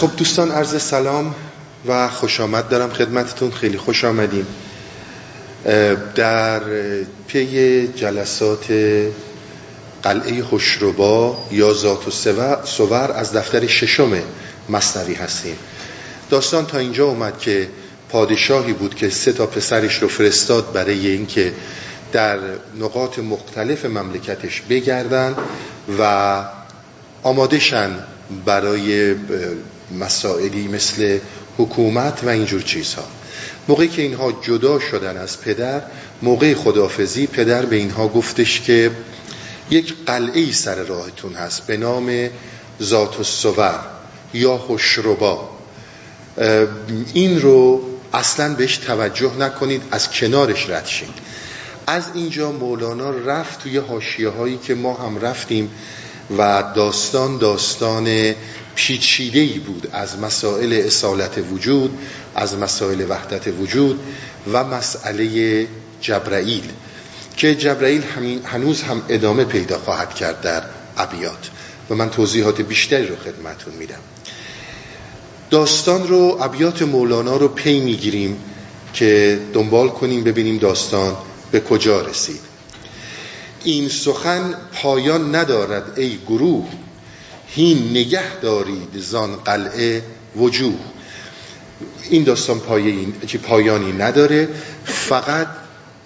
خب دوستان عرض سلام و خوش آمد. دارم خدمتتون. خیلی خوش آمدیم در پی جلسات قلعه خوشروبا یا ذات و سور از دفتر ششم مصنوی هستیم. داستان تا اینجا اومد که پادشاهی بود که سه تا پسرش رو فرستاد برای اینکه در نقاط مختلف مملکتش بگردن و آمادشن برای مسائلی مثل حکومت و اینجور چیزها. موقعی که اینها جدا شدن از پدر موقع خدافزی پدر به اینها گفتش که یک قلعه سر راهتون هست به نام ذات الصور یا خوشربا این رو اصلا بهش توجه نکنید از کنارش رد شید از اینجا مولانا رفت توی حاشیه هایی که ما هم رفتیم. و داستان داستان پیچیده ای بود از مسائل اصالت وجود از مسائل وحدت وجود و مسئله جبرائیل که جبرائیل هنوز هم ادامه پیدا خواهد کرد در ابیات. و من توضیحات بیشتری رو خدمتون میدم. داستان رو ابیات مولانا رو پی می‌گیریم که دنبال کنیم ببینیم داستان به کجا رسید. این سخن پایان ندارد ای گروه. هین نگه دارید زان قلعه وجوه. این داستان پایانی نداره فقط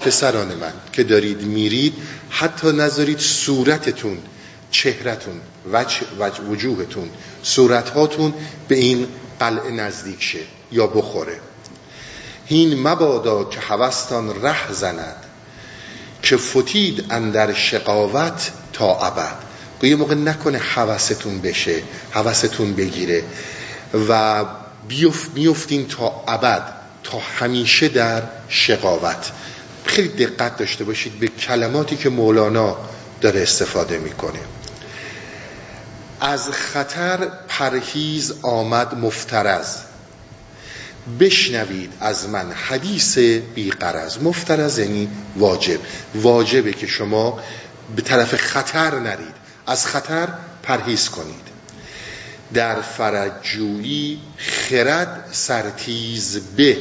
پسران من که دارید میرید حتی نذارید صورتتون چهرتون وجه وجه وجوهتون صورتهاتون به این قلعه نزدیک شه یا بخوره. هین مبادا که هوستان ره زند. که فتید اندر شقاوت تا ابد. یه موقع نکنه حوستون بشه حوستون بگیره و بیفت میفتین تا ابد تا همیشه در شقاوت. خیلی دقت داشته باشید به کلماتی که مولانا داره استفاده می‌کنه. از خطر پرهیز آمد مفترز بشنوید از من حدیث بیقرز مفترز یعنی واجب. واجبه که شما به طرف خطر نرید. از خطر پرهیز کنید. در فرجویی خرد سرتیز به.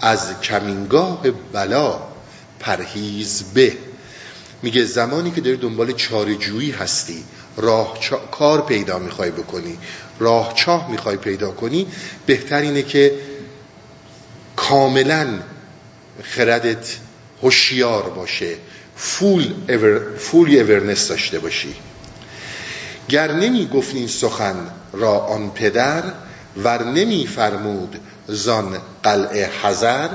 از کمینگاه بلا پرهیز به. میگه زمانی که داری دنبال چارجویی هستی راه کار پیدا می‌خوای بکنی راه چاه می‌خوای پیدا کنی بهتر اینه که کاملا خردت هوشیار باشه. فول ایور فول اورنس داشته باشی. گر نمی گفت این سخن را آن پدر ور نمی فرمود زان قلعه حذر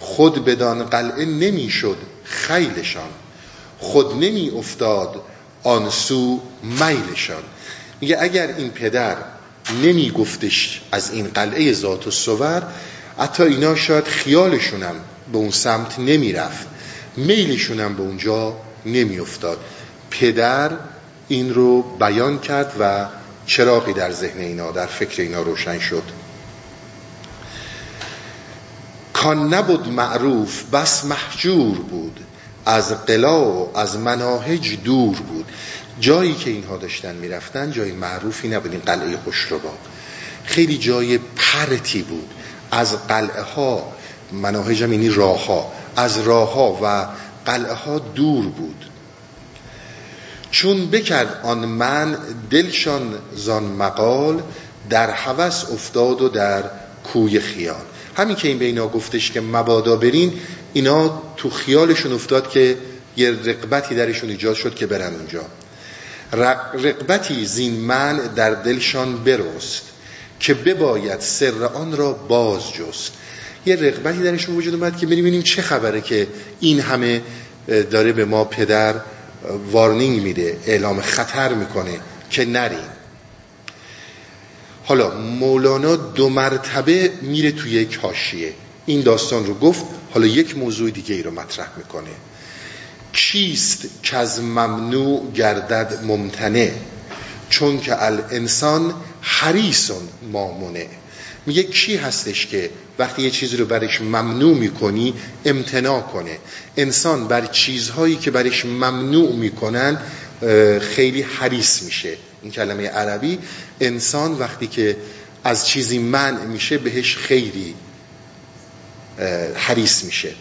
خود بدان قلعه نمی شد خیلشان. خود نمی افتاد آن سو میلشان. میگه اگر این پدر نمی گفتش از این قلعه ذات و سور حتی اینا شاید خیالشونم به اون سمت نمی رفت میلشونم به اونجا نمی افتاد پدر این رو بیان کرد و چراغی در ذهن اینا در فکر اینا روشن شد. کان نبود معروف بس محجور بود. از قلا و از مناهج دور بود. جایی که اینها داشتن می‌رفتن جای معروفی نبود. این قلعه خوشربا خیلی جای پرتی بود. از قلعه ها مناهج یعنی راه ها از راه ها و قلعه ها دور بود. چون بکرد آن من دلشان زان مقال در هوس افتاد و در کوی خیال. همین که این به اینا گفتش که مبادا برین اینا تو خیالشون افتاد که یه رقبتی درشون ایجاد شد که برن اونجا. رقبتی زین من در دلشان برست که بباید سر آن را باز جست. یه رقبتی درشون وجود اومد که ببینیم چه خبره که این همه داره به ما پدر وارنینگ میده اعلام خطر می‌کنه که نریم حالا مولانا دو مرتبه میره توی یک حاشیه. این داستان رو گفت حالا یک موضوع دیگه ای رو مطرح می‌کنه. چیست که از ممنوع گردد ممتنه چون که الانسان حریصون مامونه. میگه کی هستش که وقتی یه چیزی رو برش ممنوع می‌کنی امتناع کنه. انسان بر چیزهایی که برش ممنوع می‌کنن خیلی حریص میشه. این کلمه عربی. انسان وقتی که از چیزی منع میشه بهش خیری حریص میشه.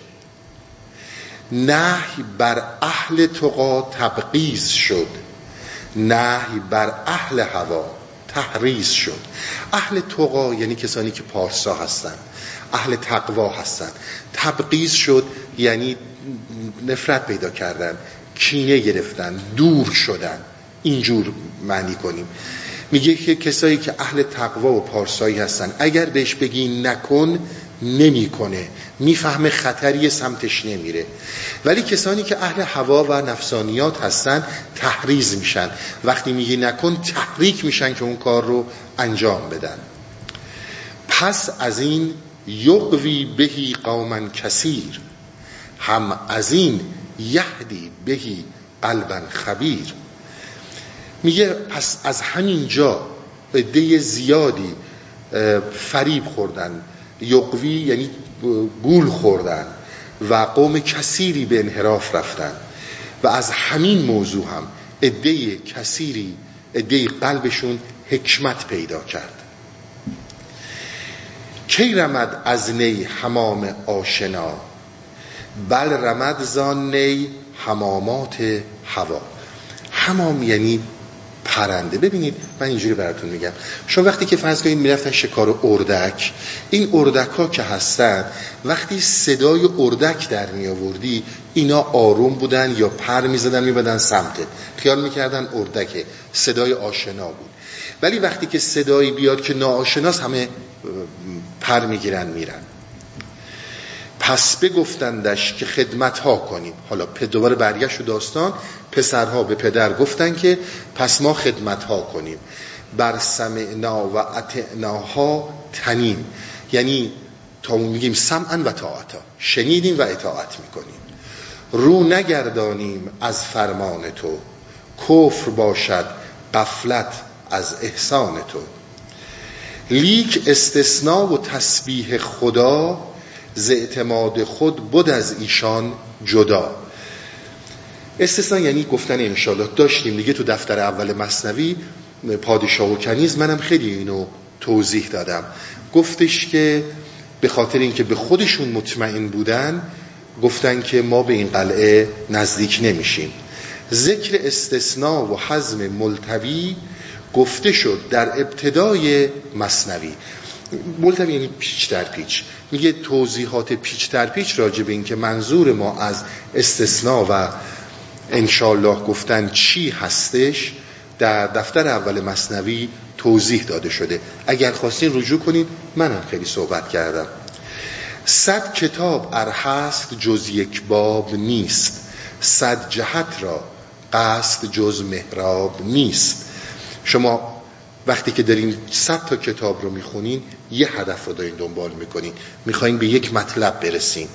نهی بر اهل تقا تبقیز شد. نهی بر اهل هوا. تحریز شد. اهل تقا یعنی کسانی که پارسا هستن. اهل تقوا هستن. تبقیز شد یعنی نفرت پیدا کردن کینه گرفتن دور شدن. اینجور معنی کنیم. میگه که کسایی که اهل تقوا و پارسایی هستن اگر بهش بگی نکن نمی‌کنه. می‌فهمه خطری سمتش نمیره. ولی کسانی که اهل هوا و نفسانیات هستن تحریز میشن. وقتی میگی نکن تحریک میشن که اون کار رو انجام بدن. پس از این یقوی بهی قوما کثیر هم از این یهدی بهی قلبا خبیر. میگه پس از همین جا عده زیادی فریب خوردن. یقوی یعنی گول خوردن و قوم کثیری به انحراف رفتن و از همین موضوع هم عده کثیری عده قلبشون حکمت پیدا کرد. کی رمد از نی حمام آشنا؟ بل رمد زان نی حمامات هوا. حمام یعنی پرنده. ببینید من اینجوری براتون میگم. شما وقتی که فرض کنید می‌رفتن شکار اردک این اردک ها که هستن وقتی صدای اردک در می آوردی اینا آروم بودن یا پر می‌زدن میبدن سمت. خیال می‌کردن اردکه صدای آشنا بود. ولی وقتی که صدایی بیاد که ناآشناس همه پر می‌گیرن میرن. پس بگفتندش که خدمت ها کنیم. حالا دوباره برگشت و داستان. پسرها به پدر گفتن که پس ما خدمت ها کنیم. بر سمعنا و اطعناها تنیم. یعنی تا میگیم سمعن و طاعتا. شنیدیم و اطاعت می‌کنیم. رو نگردانیم از فرمان تو. کفر باشد قفلت از احسان تو. لیک استثناء و تسبیح خدا ز اعتماد خود بود از ایشان جدا. استثناء یعنی گفتن انشالله داشتیم دیگه تو دفتر اول مصنوی پادشاه و کنیز منم خیلی اینو توضیح دادم. گفتش که به خاطر اینکه به خودشون مطمئن بودن گفتن که ما به این قلعه نزدیک نمیشیم. ذکر استثناء و حزم ملتوی گفته شد در ابتدای مصنوی. ملتوی یعنی پیچ در پیچ. میگه توضیحات پیچ در پیچ راجع به این که منظور ما از استثناء و انشالله گفتن چی هستش در دفتر اول مصنوی توضیح داده شده. اگر خواستین رجوع کنید منم خیلی صحبت کردم. صد کتاب ار هست جز یک باب نیست. صد جهت را قصد جز محراب نیست. شما وقتی که دارین صد تا کتاب رو می‌خونین یه هدف رو دارین دنبال می‌کنین. می‌خواین به یک مطلب برسین.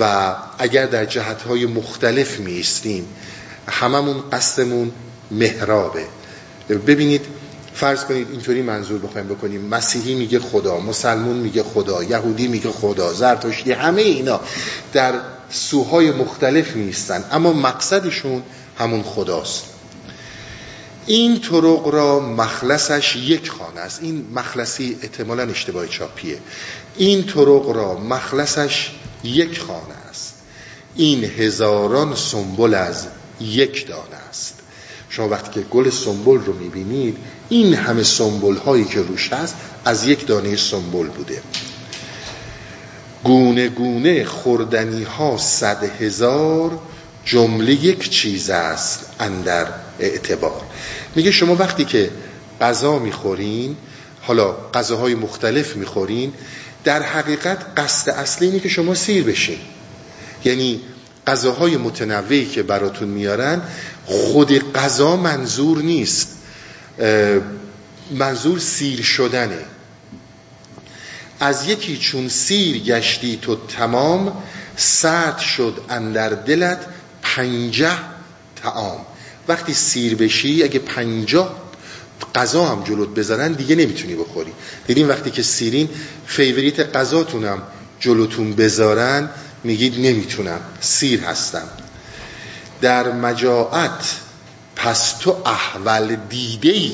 و اگر در جهتهای مختلف میستیم هممون قصدمون محرابه. ببینید فرض کنید اینطوری منظور بخوایم بکنیم. مسیحی میگه خدا مسلمون میگه خدا یهودی میگه خدا زرتشتی همه اینا در سوهای مختلف نیستن اما مقصدشون همون خداست. این طرق را مخلصش یک خانه است. این مخلصی احتمالا اشتباه چاپیه. این طرق را مخلصش یک خانه است. این هزاران سنبل از یک دانه است. شما وقتی که گل سنبل رو می‌بینید این همه سنبل هایی که روش هست از یک دانه سنبل بوده. گونه گونه خوردنی ها صد هزار جمله یک چیز است اندر اعتبار. میگه شما وقتی که غذا می‌خورین حالا غذاهای مختلف می‌خورین در حقیقت قصد اصلی اینه که شما سیر بشین. یعنی غذاهای متنوعی که براتون میارن خود غذا منظور نیست. منظور سیر شدنه. از یکی چون سیر گشتی تو تمام سرد شد اندر دلت پنجه تعام وقتی سیر بشی اگه پنجاه غذا هم جلوت بذارن دیگه نمی‌تونی بخوری. دیدین وقتی که سیرین favorite غذاتونم جلوتون بذارن میگید نمی‌تونم سیر هستم. در مجاعت پس تو احول دیده ای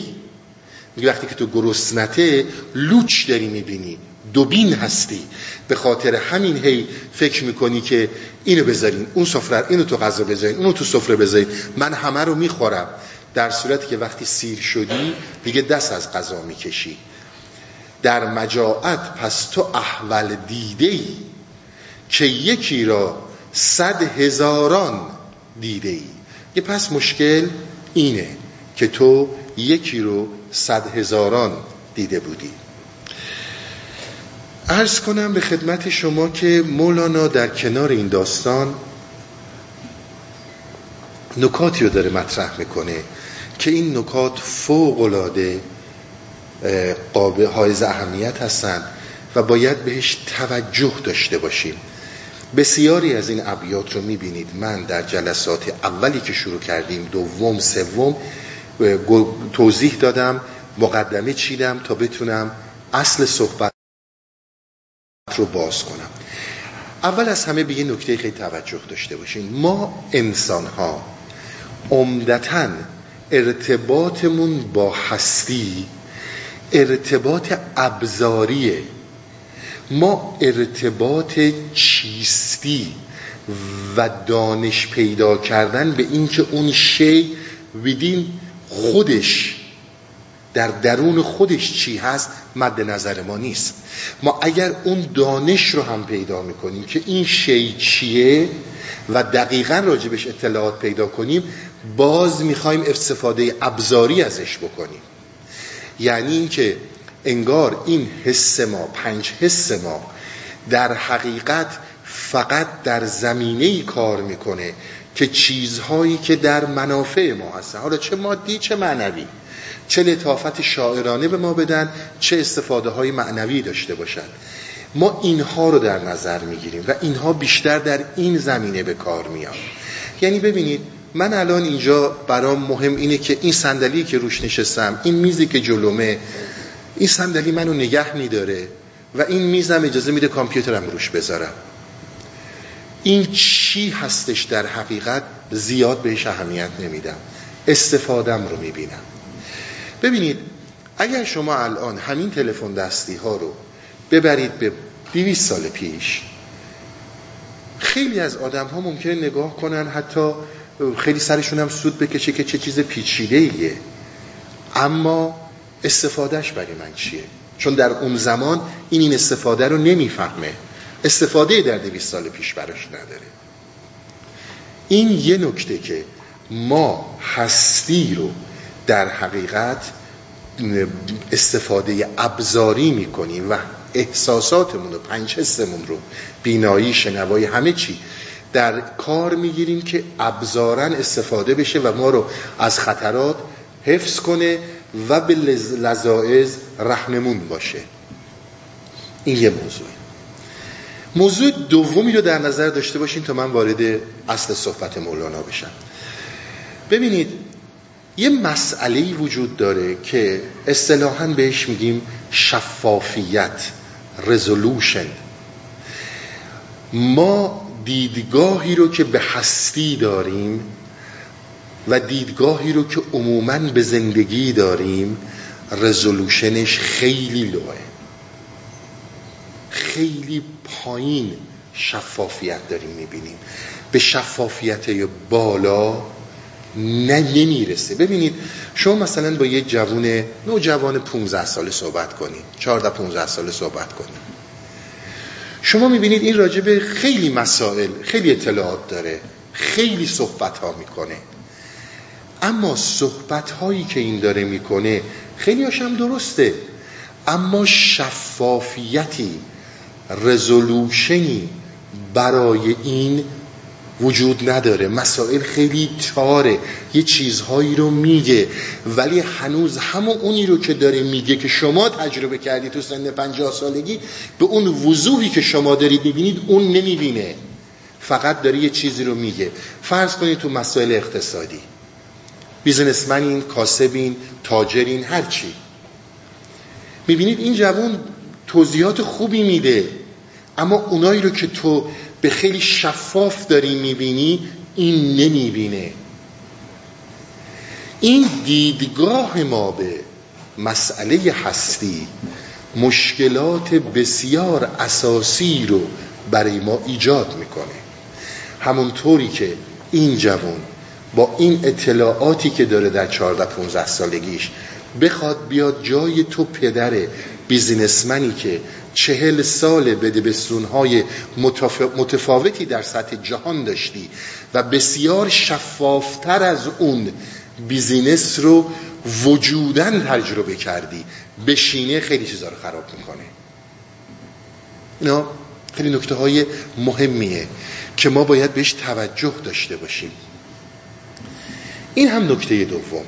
وقتی که تو گرسنته لوچ داری می‌بینی دوبین هستی. به خاطر همین هی فکر می‌کنی که اینو بذارین اون سفره اینو تو غذا بذارین اونو تو سفره بذارین. من همه رو می‌خورم. در صورتی که وقتی سیر شدی دیگه دست از غذا می‌کشی. در مجاعت پس تو احول دیده ای که یکی را صد هزاران دیده ای یه پس مشکل اینه که تو یکی رو صد هزاران دیده بودی. ارز کنم به خدمت شما که مولانا در کنار این داستان نکاتی رو داره مطرح می‌کنه که این نکات فوق العاده قابل حائز اهمیت هستند و باید بهش توجه داشته باشیم. بسیاری از این ابیات رو می‌بینید. من در جلسات اولی که شروع کردیم دوم سوم توضیح دادم مقدمه چیدم تا بتونم اصل صحبت رو باز کنم. اول از همه به یه نکته خیلی توجه داشته باشین. ما انسان ها عمدتا ارتباطمون با هستی ارتباط ابزاریه ما ارتباط چیستی و دانش پیدا کردن به اینکه اون شی ویدین خودش در درون خودش چی هست؟ مد نظر ما نیست. ما اگر اون دانش رو هم پیدا می‌کنیم که این شی چیه و دقیقا راجبش اطلاعات پیدا کنیم باز می‌خوایم استفاده ابزاری ازش بکنیم. یعنی اینکه انگار این حس ما پنج حس ما در حقیقت فقط در زمینه کار می‌کنه که چیزهایی که در منافع ما هستن. حالا چه مادی چه معنوی؟ چه لطافت شاعرانه به ما بدن چه استفاده های معنوی داشته باشن. ما اینها رو در نظر می‌گیریم و اینها بیشتر در این زمینه به کار میان. یعنی ببینید من الان اینجا برام مهم اینه که این صندلی که روش نشستم این میزی که جلومه این صندلی منو نگه میداره و این میزم اجازه میده کامپیوترم روش بذارم. این چی هستش در حقیقت؟ زیاد بهش اهمیت نمیدم. استفادم رو می‌بینم. ببینید اگر شما الان همین تلفن دستی ها رو ببرید به 200 سال پیش خیلی از آدم ها ممکنه نگاه کنن حتی خیلی سرشون هم سود بکشه که چه چیز پیچیده ایه اما استفادهش برای من چیه؟ چون در اون زمان این این استفاده رو نمی‌فهمه. استفاده در دویست سال پیش براش نداره. این یه نکته که ما هستی رو در حقیقت استفاده ابزاری می‌کنیم و احساساتمون و پنج حسمون رو بینایی شنوایی همه چی در کار می‌گیریم که ابزارا استفاده بشه و ما رو از خطرات حفظ کنه و به لذائز رحممون باشه. این یه موضوع. موضوع دومی رو در نظر داشته باشین تا من وارد اصل صحبت مولانا بشم. ببینید یه مسئله وجود داره که اصطلاحا بهش میگیم شفافیت رزولوشن ما دیدگاهی رو که به هستی داریم و دیدگاهی رو که عموما به زندگی داریم رزولوشنش خیلی لوه خیلی پایین شفافیت داریم می‌بینیم. به شفافیت بالا نه نمی‌رسه. ببینید شما مثلا با یه جوون نو جوان 15 ساله صحبت کنید 14 15 ساله صحبت کنید. شما می‌بینید این راجبه خیلی مسائل خیلی اطلاعات داره خیلی صحبت ها می‌کنه. اما صحبت هایی که این داره می‌کنه خیلی هاشم درسته. اما شفافیتی رزولوشنی برای این وجود نداره. مسائل خیلی تاره یه چیزهایی رو میگه. ولی هنوز همون اونی رو که داره میگه که شما تجربه کردی تو سن پنجاه سالگی به اون وضوحی که شما دارید می‌بینید اون نمی‌بینه. فقط داره یه چیزی رو میگه. فرض کنید تو مسائل اقتصادی. بیزنسمنین کاسبین تاجرین هرچی می‌بینید این جوون توضیحات خوبی میده. اما اونایی رو که تو به خیلی شفاف داری می‌بینی این نمی‌بینه. این دیدگاه ما به مسئله هستی مشکلات بسیار اساسی رو برای ما ایجاد می‌کنه. همونطوری که این جوان با این اطلاعاتی که داره در 14 15 سالگیش بخواد بیاد جای تو پدر بیزینسمنی که چهل سال بدبستونهای متفاوتی در سطح جهان داشتی و بسیار شفافتر از اون بیزینس رو وجودن تجربه کردی بشینه خیلی چیزا رو خراب می‌کنه. اینا خیلی نکته های مهمیه که ما باید بهش توجه داشته باشیم. این هم نکته دوم.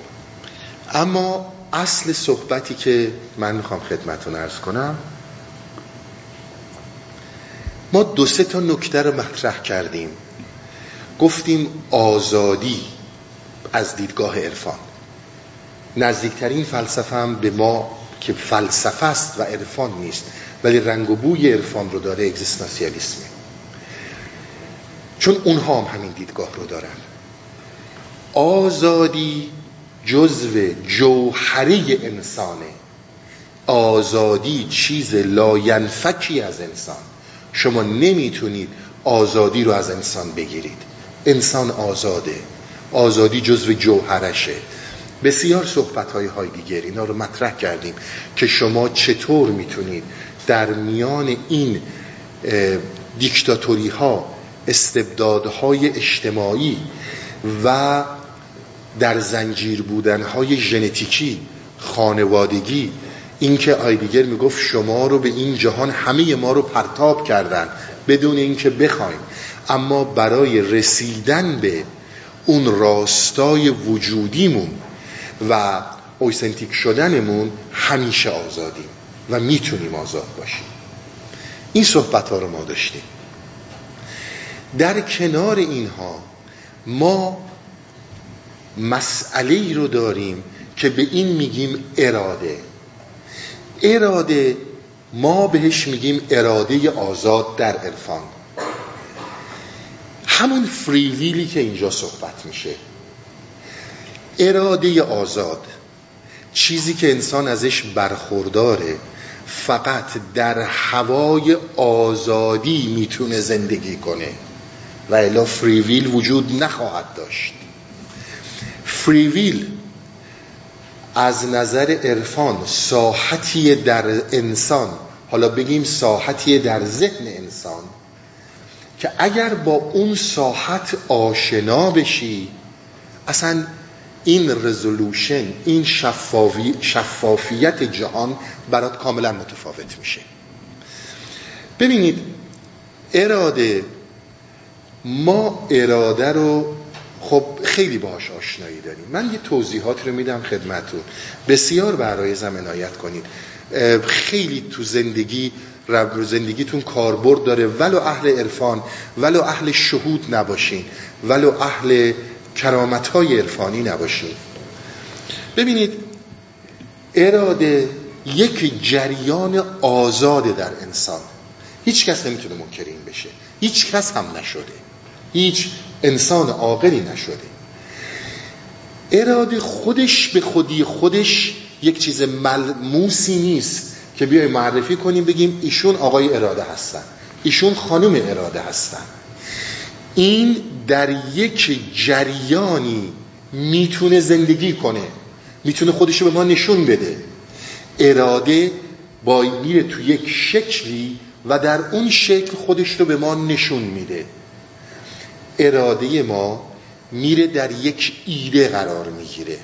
اما اصل صحبتی که من می‌خوام خدمتون ارز کنم ما دو سه تا نکته رو مطرح کردیم. گفتیم آزادی از دیدگاه عرفان. نزدیکترین فلسفه هم به ما که فلسفه است و عرفان نیست ولی رنگ و بوی عرفان رو داره اگزیستانسیالیسمه چون اونها هم همین دیدگاه رو دارن. آزادی جزو جوهره انسانه. آزادی چیز لاینفکی از انسان. شما نمی‌تونید آزادی رو از انسان بگیرید. انسان آزاده. آزادی جزو جوهرشه. بسیار صحبت های های دیگر اینا رو مطرح کردیم که شما چطور می‌تونید در میان این دیکتاتوری ها استبدادهای اجتماعی و در زنجیر بودنهای ژنتیکی خانوادگی اینکه آیدیگر می‌گفت شما رو به این جهان همه ما رو پرتاب کردن بدون اینکه بخوایم. اما برای رسیدن به اون راستای وجودیمون و اویسنتیک شدنمون همیشه آزادیم و می‌تونیم آزاد باشیم. این صحبت ها رو ما داشتیم. در کنار اینها ما مسئله ای رو داریم که به این میگیم اراده. اراده ما بهش میگیم اراده آزاد در عرفان. همون فریویلی که اینجا صحبت میشه. اراده آزاد چیزی که انسان ازش برخورداره فقط در هوای آزادی می‌تونه زندگی کنه. و الا فریویل وجود نخواهد داشت. فریویل از نظر عرفان ساحتی در انسان حالا بگیم ساحتی در ذهن انسان که اگر با اون ساحت آشنا بشی اصلا این رزولوشن این شفافی، شفافیت جهان برات کاملا متفاوت میشه. ببینید اراده ما اراده رو خب خیلی باهاش آشنایی داریم. من یه توضیحات رو میدم خدمتون بسیار برای عنایت کنید. خیلی تو زندگی رو زندگیتون کاربرد داره. ولو اهل عرفان ولو اهل شهود نباشین. ولو اهل کرامت های عرفانی نباشین. ببینید اراده یک جریان آزاده در انسان. هیچ کس نمی‌تونه منکر این بشه. هیچ کس هم نشده. هیچ انسان عاقلی نشده. اراده خودش به خودی خودش یک چیز ملموسی نیست که بیای معرفی کنیم بگیم ایشون آقای اراده هستن. ایشون خانم اراده هستن. این در یک جریانی می‌تونه زندگی کنه. می‌تونه خودشو به ما نشون بده. اراده با میره تو یک شکلی و در اون شکل خودش رو به ما نشون میده. اراده ما میره در یک ایده قرار می‌گیره.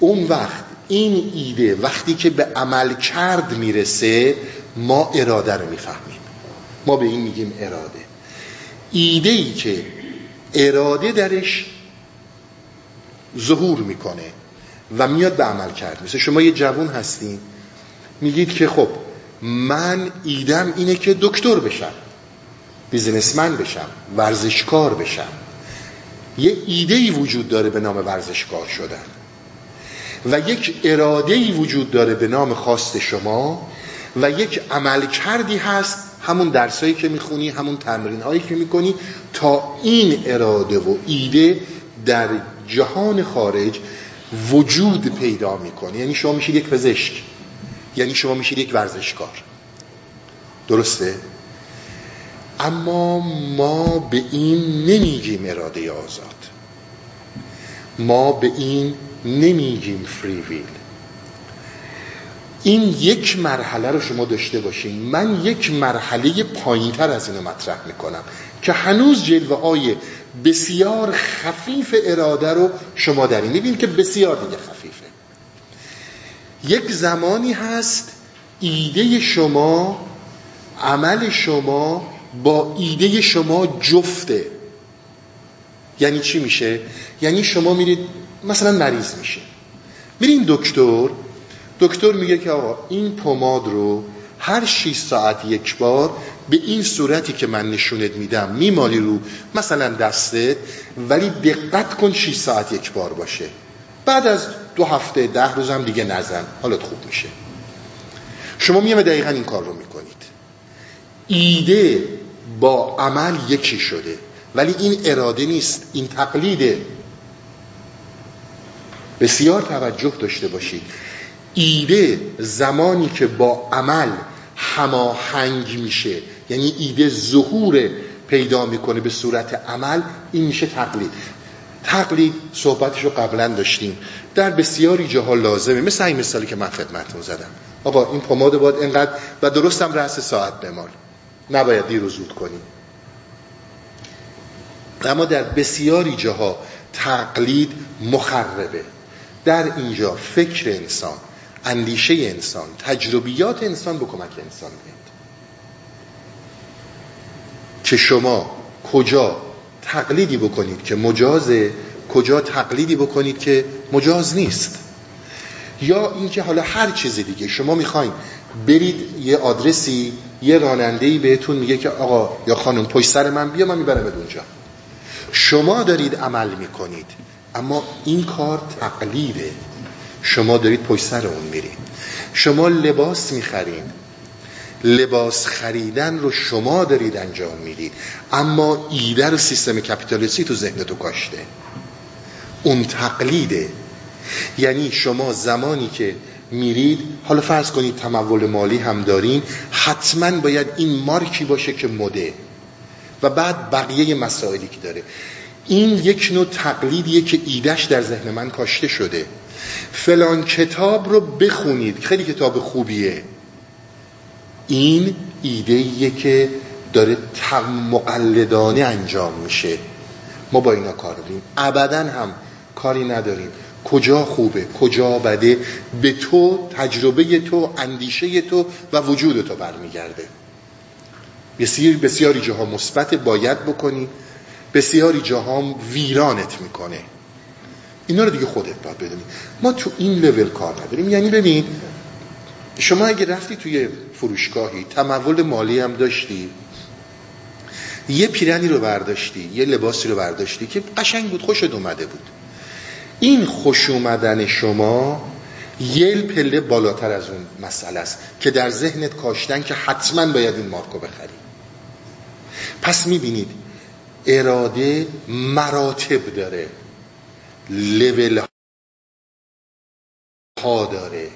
اون وقت این ایده وقتی که به عمل کرد می‌رسه ما اراده رو می‌فهمیم. ما به این میگیم اراده. ایده ای که اراده درش ظهور می‌کنه و میاد به عمل کرد. مثل شما یه جوون هستین میگید که خب من ایدم اینه که دکتر بشم. بیزنسمن بشم ورزشکار بشم. یه ایده ای وجود داره به نام ورزشکار شدن. و یک اراده ای وجود داره به نام خواست شما و یک عمل کردی هست همون درسایی که می‌خونی همون تمرین هایی که می‌کنی تا این اراده و ایده در جهان خارج وجود پیدا می‌کنه. یعنی شما میشید یک پزشک یعنی شما میشید یک ورزشکار. درسته؟ اما ما به این نمیگیم اراده آزاد. ما به این نمیگیم فریویل این یک مرحله رو شما داشته باشین. من یک مرحله پایینتر از اینو مطرح می‌کنم که هنوز جلوه های بسیار خفیف اراده رو شما دارین می‌بینید که بسیار دیگه خفیفه. یک زمانی هست ایده شما عمل شما با ایده شما جفته. یعنی چی میشه؟ یعنی شما میرید مثلا مریض میشه. میرین دکتر دکتر میگه که آقا این پماد رو هر 6 ساعت یک بار به این صورتی که من نشونت میدم میمالی رو مثلا دستت ولی دقت کن 6 ساعت یک بار باشه. بعد از دو هفته ده روز هم دیگه نزن. حالت خوب میشه. شما میامه دقیقا این کار رو می‌کنید. ایده با عمل یکی شده. ولی این اراده نیست این تقلیده. بسیار توجه داشته باشید. ایده زمانی که با عمل هماهنگ میشه یعنی ایده ظهور پیدا می‌کنه به صورت عمل این میشه تقلید. تقلید صحبتشو قبلا داشتیم. در بسیاری جاها لازمه. مثل این مثالی که من خدمتتون زدم. آقا این پماد باید اینقدر و درستم رأس ساعت بمال. نباید دیر و زود کنیم. اما در بسیاری جاها تقلید مخربه. در اینجا فکر انسان اندیشه انسان تجربیات انسان به کمک انسان میاد که شما کجا تقلیدی بکنید که مجازه کجا تقلیدی بکنید که مجاز نیست؟ یا اینکه حالا هر چیز دیگه شما می‌خواین برید یه آدرسی یه رانندهی بهتون میگه که آقا یا خانم پشت سر من بیا من می‌برم اونجا. شما دارید عمل می‌کنید اما این کار تقلیده. شما دارید پشت سر اون میرید. شما لباس می‌خرین لباس خریدن رو شما دارید انجام می‌دید. اما ایده رو سیستم کپیتالیستی تو ذهن تو کاشته. اون تقلیده. یعنی شما زمانی که میرید. حالا فرض کنید تمول مالی هم دارین. حتما باید این مارکی باشه که مده. و بعد بقیه مسائلی که داره. این یک نوع تقلیدیه که ایدش در ذهن من کاشته شده. فلان کتاب رو بخونید. خیلی کتاب خوبیه. این ایده که داره مقلدانه انجام میشه. ما با اینا کار داریم. ابدا هم کاری نداریم. کجا خوبه؟ کجا بده؟ به تو تجربه تو اندیشه تو و وجود تو برمیگرده. بسیار بسیاری جاها مثبت باید بکنی. بسیاری جاها ویرانت می‌کنه. اینا رو دیگه خودت باید بدونی. ما تو این لول کار نداریم. یعنی ببین شما اگه رفتی توی فروشگاهی تمول مالی هم داشتی یه پیرنی رو برداشتی یه لباسی رو برداشتی که قشنگ بود خوشت اومده بود. این خوش اومدن شما یه پله بالاتر از اون مسئله است که در ذهنت کاشتن که حتما باید این مارکو بخری. پس می‌بینید اراده مراتب داره. لول ها داره.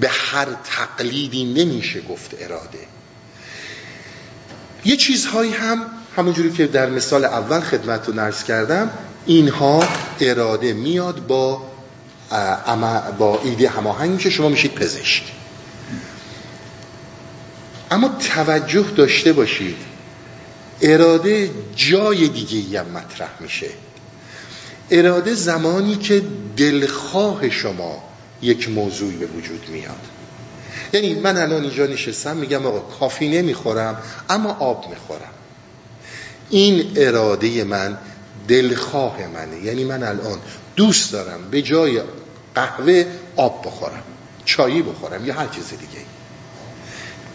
به هر تقلیدی نمیشه گفت اراده. یه چیزهایی هم همونجوری که در مثال اول خدمت رو نرس کردم اینها اراده میاد با با ایده هماهنگ که شما میشید پزشک. اما توجه داشته باشید اراده جای دیگه هم مطرح میشه. اراده زمانی که دلخواه شما یک موضوعی به وجود میاد. یعنی من الان اینجا نشستم میگم آقا کافی نمی‌خورم اما آب می‌خورم. این اراده من دلخواه منه. یعنی من الان دوست دارم به جای قهوه آب بخورم چایی بخورم یا هر چیز دیگه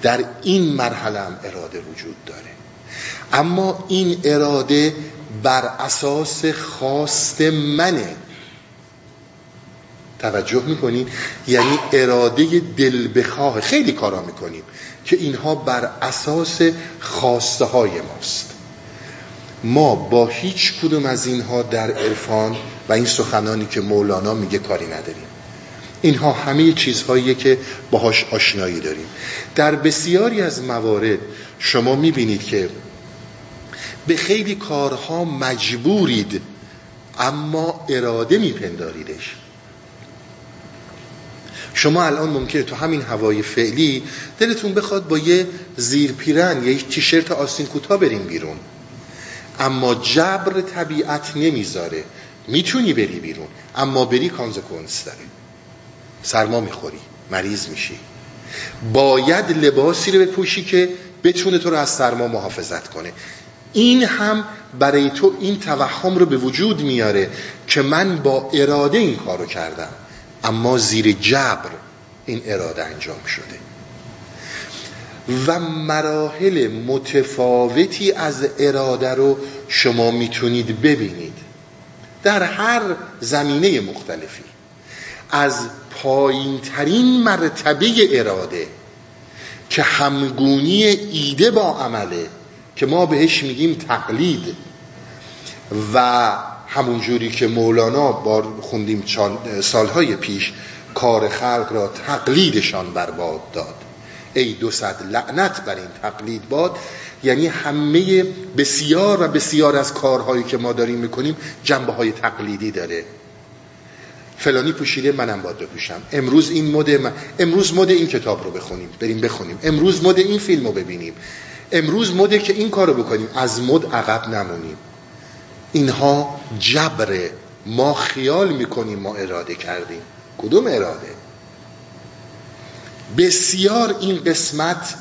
در این مرحله هم اراده وجود داره. اما این اراده بر اساس خواست منه. توجه می‌کنین یعنی اراده دل بخواه خیلی کارا می‌کنیم که اینها بر اساس خواسته های ماست. ما با هیچ کدوم از اینها در عرفان و این سخنانی که مولانا میگه کاری نداریم. اینها همه چیزهایی که باهاش آشنایی داریم. در بسیاری از موارد شما می‌بینید که به خیلی کارها مجبورید اما اراده میپنداریدش. شما الان ممکنه تو همین هوای فعلی دلتون بخواد با یه زیر پیرن یا یک تیشرت آستین کوتاه بریم بیرون. اما جبر طبیعت نمی‌ذاره. می‌تونی بری بیرون اما بری کانزکونس داره. سرما می‌خوری مریض میشی. باید لباسی رو بپوشی که بتونه تو رو از سرما محافظت کنه. این هم برای تو این توهم رو به وجود میاره که من با اراده این کارو کردم. اما زیر جبر این اراده انجام شده. و مراحل متفاوتی از اراده رو شما می‌تونید ببینید. در هر زمینه مختلفی. از پایین ترین مرتبه اراده که همگونی ایده با عمله که ما بهش میگیم تقلید و همون جوری که مولانا بار خوندیم سالهای پیش کار خلق را تقلیدشان برباد داد. ای دو صد لعنت بر این تقلید باد. یعنی همه بسیار و بسیار از کارهایی که ما داریم می‌کنیم جنبه های تقلیدی داره. فلانی پوشیده منم باید بپوشم. امروز این مد. امروز مد این کتاب رو بخونیم بریم بخونیم. امروز مد این فیلم رو ببینیم. امروز مده که این کار رو بکنیم از مد عقب نمونیم. اینها جبره ما خیال می‌کنیم ما اراده کردیم. کدوم اراده؟ بسیار این قسمت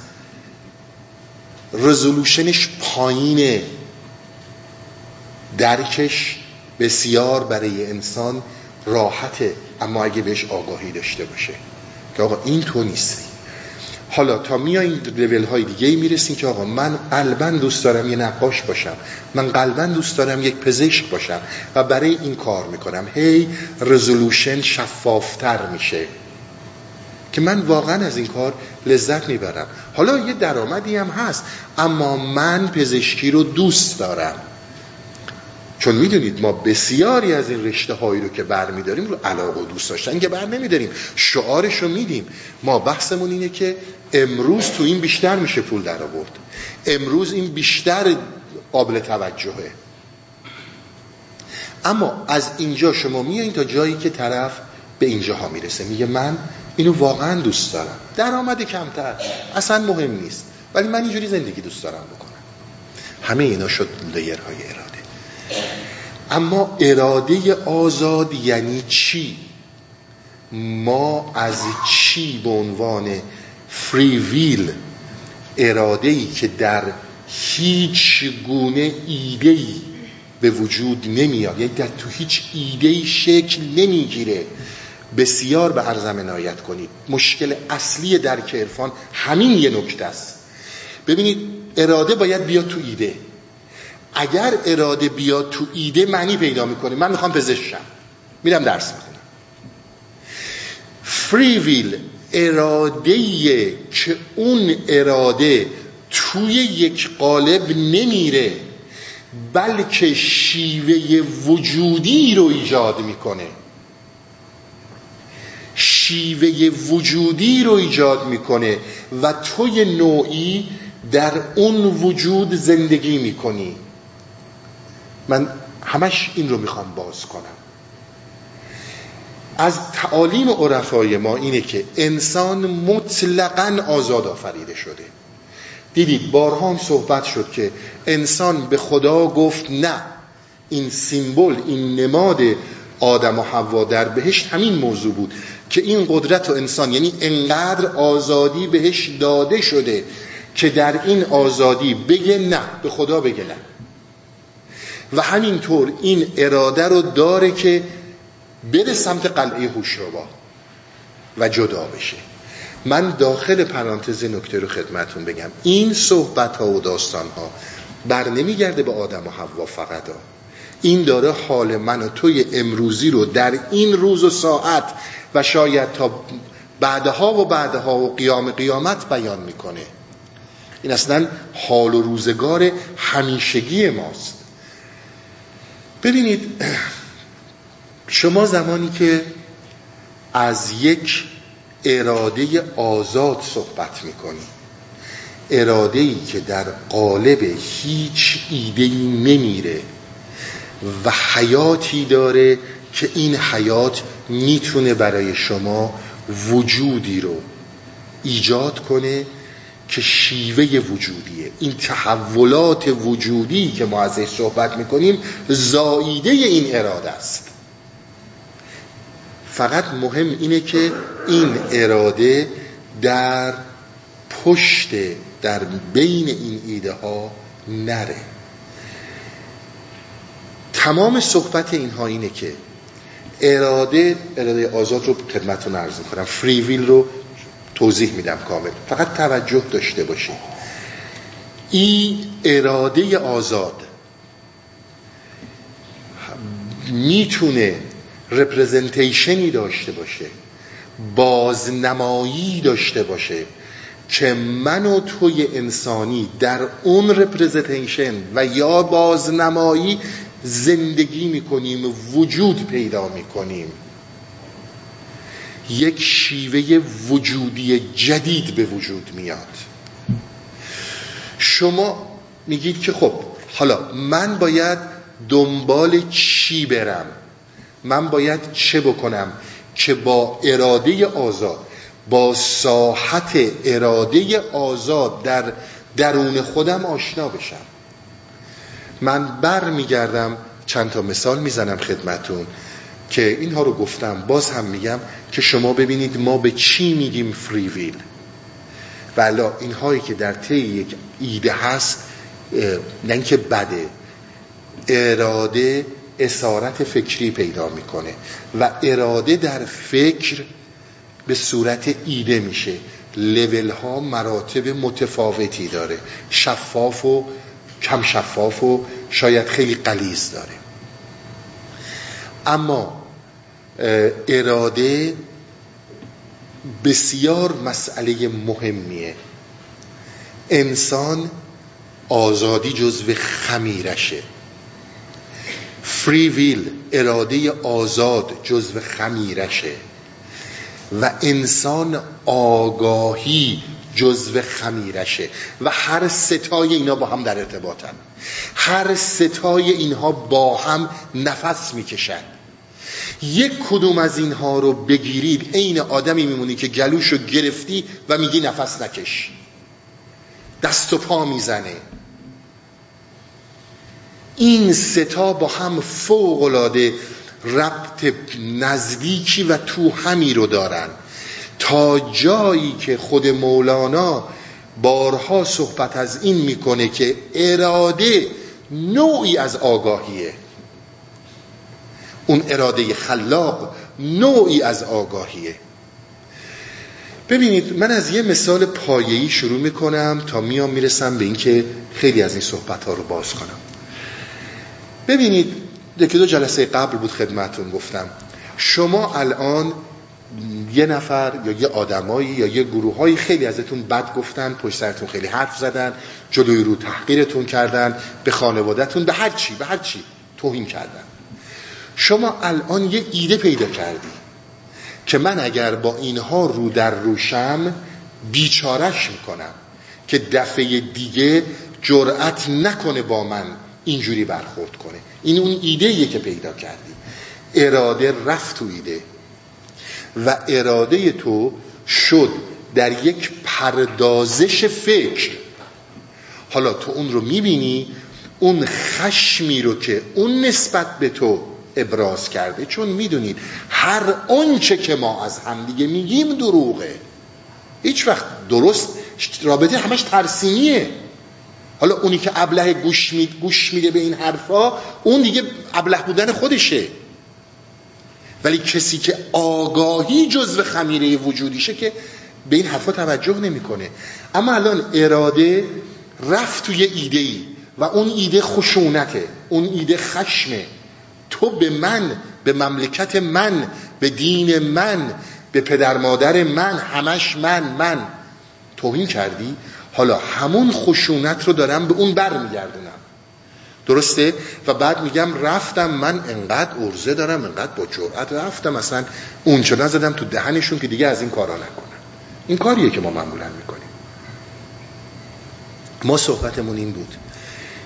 رزولوشنش پایینه. درکش بسیار برای انسان راحته. اما اگه بهش آگاهی داشته باشه که آقا این تو نیستی. حالا تا میاییم لول های دیگه می‌رسیم که آقا من قلبا دوست دارم یه نقاش باشم. من قلبا دوست دارم یک پزشک باشم و برای این کار می‌کنم. هی رزولوشن شفافتر میشه. که من واقعا از این کار لذت می‌برم. حالا یه درآمدی هم هست اما من پزشکی رو دوست دارم. چون می‌دونید ما بسیاری از این رشته هایی رو که بر میداریم رو علاقه و دوست داشتن که بر نمیداریم. شعارش رو میدیم. ما بحثمون اینه که امروز تو این بیشتر میشه پول در آورد. امروز این بیشتر قابل توجهه. اما از اینجا شما میایین تا جایی که طرف به اینجاها می‌رسه. میگه من اینو واقعا دوست دارم. درآمد کمتر. اصلا مهم نیست. ولی من اینجوری زندگی دوست دارم بکنم. همه اینا شد لیرهای اراده. اما اراده آزاد یعنی چی؟ ما از چی به عنوان فری ویل اراده ای که در هیچ گونه ایده ای به وجود نمیاد یعنی در تو هیچ ایده ای شکل نمی‌گیره. بسیار به عرضم عنایت کنید. مشکل اصلی درک عرفان همین یه نکته است. ببینید اراده باید بیاد تو ایده. اگر اراده بیاد تو ایده معنی پیدا می‌کنه. من می‌خوام پزشکم. میرم درس می‌خونم. فری ویل اراده که اون اراده توی یک قالب نمیره بلکه شیوه وجودی رو ایجاد می‌کنه. شیوه وجودی رو ایجاد می‌کنه و توی نوعی در اون وجود زندگی می‌کنی. من همش این رو می‌خوام باز کنم. از تعالیم عرفای ما اینه که انسان مطلقا آزاد آفریده شده. دیدید بارها هم صحبت شد که انسان به خدا گفت نه. این سیمبل این نماد آدم و حوا در بهشت همین موضوع بود. که این قدرت و انسان یعنی انقدر آزادی بهش داده شده که در این آزادی بگه نه به خدا بگه نه. و همینطور این اراده رو داره که بره سمت قلعه هوشربا و جدا بشه. من داخل پرانتز نکته رو خدمتون بگم. این صحبت ها و داستان ها بر نمیگرده به آدم و حوا فقط. ها. این داره حال من و توی امروزی رو در این روز و ساعت و شاید تا بعدها و بعدها و قیام قیامت بیان می‌کنه. این اصلا حال و روزگار همیشگی ماست. ببینید شما زمانی که از یک اراده آزاد صحبت می‌کنید اراده ای که در قالب هیچ ایده ای نمیره و حیاتی داره که این حیات می‌تونه برای شما وجودی رو ایجاد کنه که شیوه وجودیه. این تحولات وجودی که ما ازش صحبت می‌کنیم زاییده این اراده است. فقط مهم اینه که این اراده در پشت در بین این ایده ها نره. تمام صحبت اینها اینه که اراده اراده آزاد رو خدمتتون عرض می‌کنم. فری ویل رو توضیح میدم کامل. فقط توجه داشته باشید. این اراده آزاد می‌تونه رپرزنتیشنی داشته باشه بازنمایی داشته باشه که من و توی انسانی در اون رپرزنتیشن و یا بازنمایی زندگی می‌کنیم وجود پیدا می‌کنیم. یک شیوه وجودی جدید به وجود میاد. شما میگید که خب حالا من باید دنبال چی برم؟ من باید چه بکنم که با اراده آزاد با ساحت اراده آزاد در درون خودم آشنا بشم؟ من بر میگردم چند تا مثال می‌زنم خدمتون که اینها رو گفتم. باز هم میگم که شما ببینید ما به چی میگیم فری ویل ولا اینهایی که در طی یک ایده هست نه که بده اراده اسارت فکری پیدا می‌کنه و اراده در فکر به صورت ایده میشه. لول ها مراتب متفاوتی داره. شفاف و کم شفاف و شاید خیلی قلیز داره. اما اراده بسیار مسئله مهمیه. انسان آزادی جزو خمیرشه. فری ویل اراده آزاد جزو خمیرشه. و انسان آگاهی جزو خمیرشه و هر ستای اینا با هم در ارتباطن. هر ستای اینها با هم نفس می‌کشن. یک کدوم از اینها رو بگیرید عین آدمی میمونی که گلوش رو گرفتی و میگی نفس نکش. دست و پا می‌زنه. این ستا با هم فوق العاده ربط نزدیکی و تو همی رو دارن؟ تا جایی که خود مولانا بارها صحبت از این می‌کنه که اراده نوعی از آگاهیه. اون اراده خلاق نوعی از آگاهیه. ببینید من از یه مثال پایه‌ای شروع می‌کنم تا میام می‌رسم به اینکه خیلی از این صحبت ها رو باز کنم. ببینید یکی دو جلسه قبل بود خدمتون گفتم. شما الان یه نفر یا یه آدمایی یا یه گروه خیلی ازتون بد گفتن پشت سرتون خیلی حرف زدن جلوی رو تحقیرتون کردن به خانوادهتون به هر چی به هر چی توهین کردن. شما الان یه ایده پیدا کردی که من اگر با اینها رو در روشم بیچارش می‌کنم که دفعه دیگه جرأت نکنه با من اینجوری برخورد کنه. این اون ایده که پیدا کردی. اراده رفت تو ایده. و اراده تو شد در یک پردازش فکر. حالا تو اون رو می‌بینی اون خشمی رو که اون نسبت به تو ابراز کرده. چون می‌دونید هر آنچه که ما از همدیگه میگیم دروغه. هیچ وقت درست رابطه همش ترسیمیه حالا اونی که ابله گوش, می... گوش میده به این حرفا اون دیگه ابله بودن خودشه. ولی کسی که آگاهی جزو خمیره وجودیشه که به این حرفا توجه نمی‌کنه. اما الان اراده رفت توی ایده ای و اون ایده خشونته اون ایده خشمه. تو به من به مملکت من به دین من به پدر مادر من همش من من. توهین کردی؟ حالا همون خشونت رو دارم به اون بر میگردونم درسته؟ و بعد میگم رفتم من انقدر ارزه دارم انقدر با جرأت رفتم. مثلا اونجا نزدم تو دهنشون که دیگه از این کارا نکنن. این کاریه که ما معمولا می‌کنیم. ما صحبتمون این بود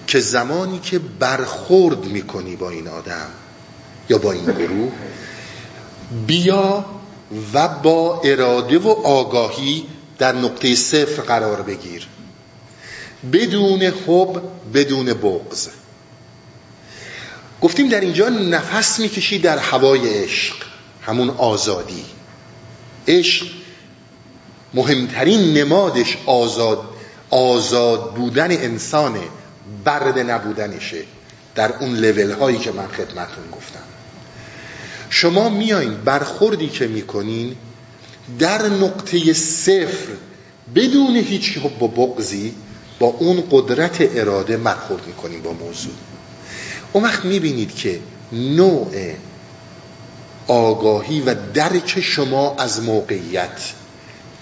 که زمانی که برخورد می‌کنی با این آدم یا با این گروه بیا و با اراده و آگاهی در نقطه صفر قرار بگیر. بدون حب بدون بغض. گفتیم در اینجا نفس می‌کشی در هوای عشق همون آزادی. عشق مهمترین نمادش آزاد آزاد بودن انسانه برد نبودنشه. در اون لول هایی که من خدمتون گفتم. شما میایین برخوردی که می‌کنین در نقطه صفر بدون هیچ و بغزی با اون قدرت اراده برخورد می‌کنین با موضوع. اون وقت می‌بینید که نوع آگاهی و درک شما از موقعیت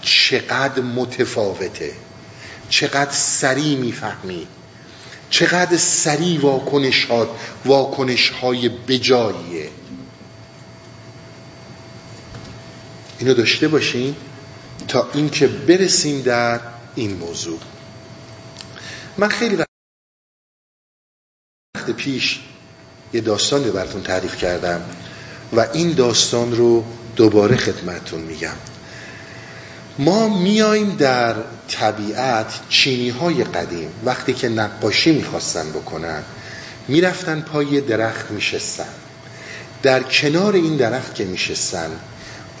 چقدر متفاوته چقدر سریع می‌فهمید چقدر سریع واکنش ها واکنش های بجاییه. اینو داشته باشین تا اینکه برسیم در این موضوع. من خیلی وقت پیش یه داستان رو براتون تعریف کردم و این داستان رو دوباره خدمتون میگم. ما میایم در طبیعت چینی های قدیم. وقتی که نقاشی می‌خواستن بکنن می‌رفتن پای درخت میشستن. در کنار این درخت که میشستن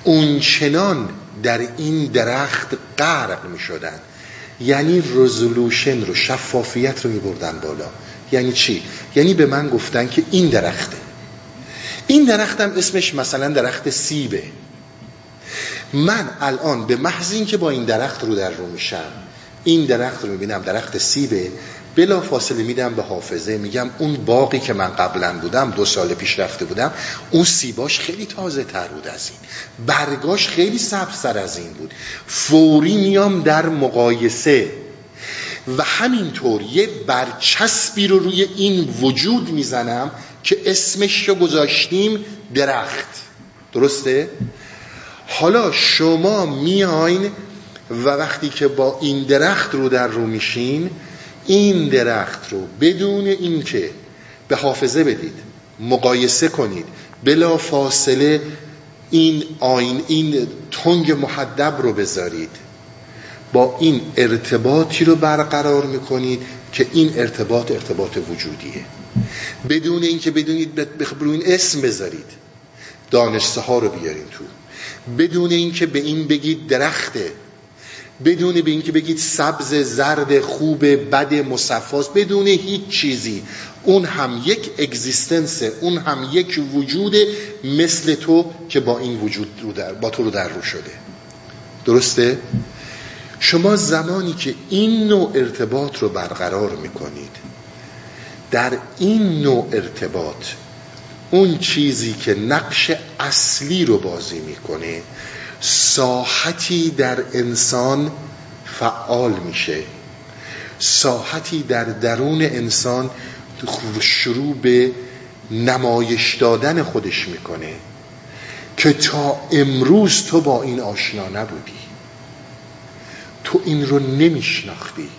اون چنان در این درخت غرق می‌شدن یعنی رزولوشن رو شفافیت رو میبردن بالا. یعنی چی؟ یعنی به من گفتن که این درخته. این درختم اسمش مثلا درخت سیبه. من الان به محض اینکه با این درخت رو در رو میشم این درخت رو می‌بینم درخت سیبه. بلا فاصله میدم به حافظه میگم اون باقی که من قبلا بودم دو سال پیش رفته بودم اون سیباش خیلی تازه تر بود از این. برگاش خیلی سبزتر از این بود. فوری میام در مقایسه. و همینطور یه برچسبی رو روی این وجود می‌زنم که اسمش رو گذاشتیم درخت. درسته؟ حالا شما میاین و وقتی که با این درخت رو در رو میشین این درخت رو بدون اینکه به حافظه بدید مقایسه کنید بلا فاصله این آین این تنگ محدب رو بذارید. با این ارتباطی رو برقرار می‌کنید که این ارتباط ارتباط وجودیه. بدون اینکه بدونید این اسم بذارید. دانشته ها رو بیارین تو. بدون اینکه به این بگید درخته بدون به اینکه بگید سبز زرد خوب بد مصفاست بدون هیچ چیزی. اون هم یک اگزیستنس اون هم یک وجود مثل تو که با این وجود رو در با تو رو در رو شده. درسته؟ شما زمانی که این نوع ارتباط رو برقرار می‌کنید در این نوع ارتباط اون چیزی که نقش اصلی رو بازی می‌کنه ساحتی در انسان فعال میشه. ساحتی در درون انسان شروع به نمایش دادن خودش می‌کنه که تا امروز تو با این آشنا نبودی. تو این رو نمیشناختی.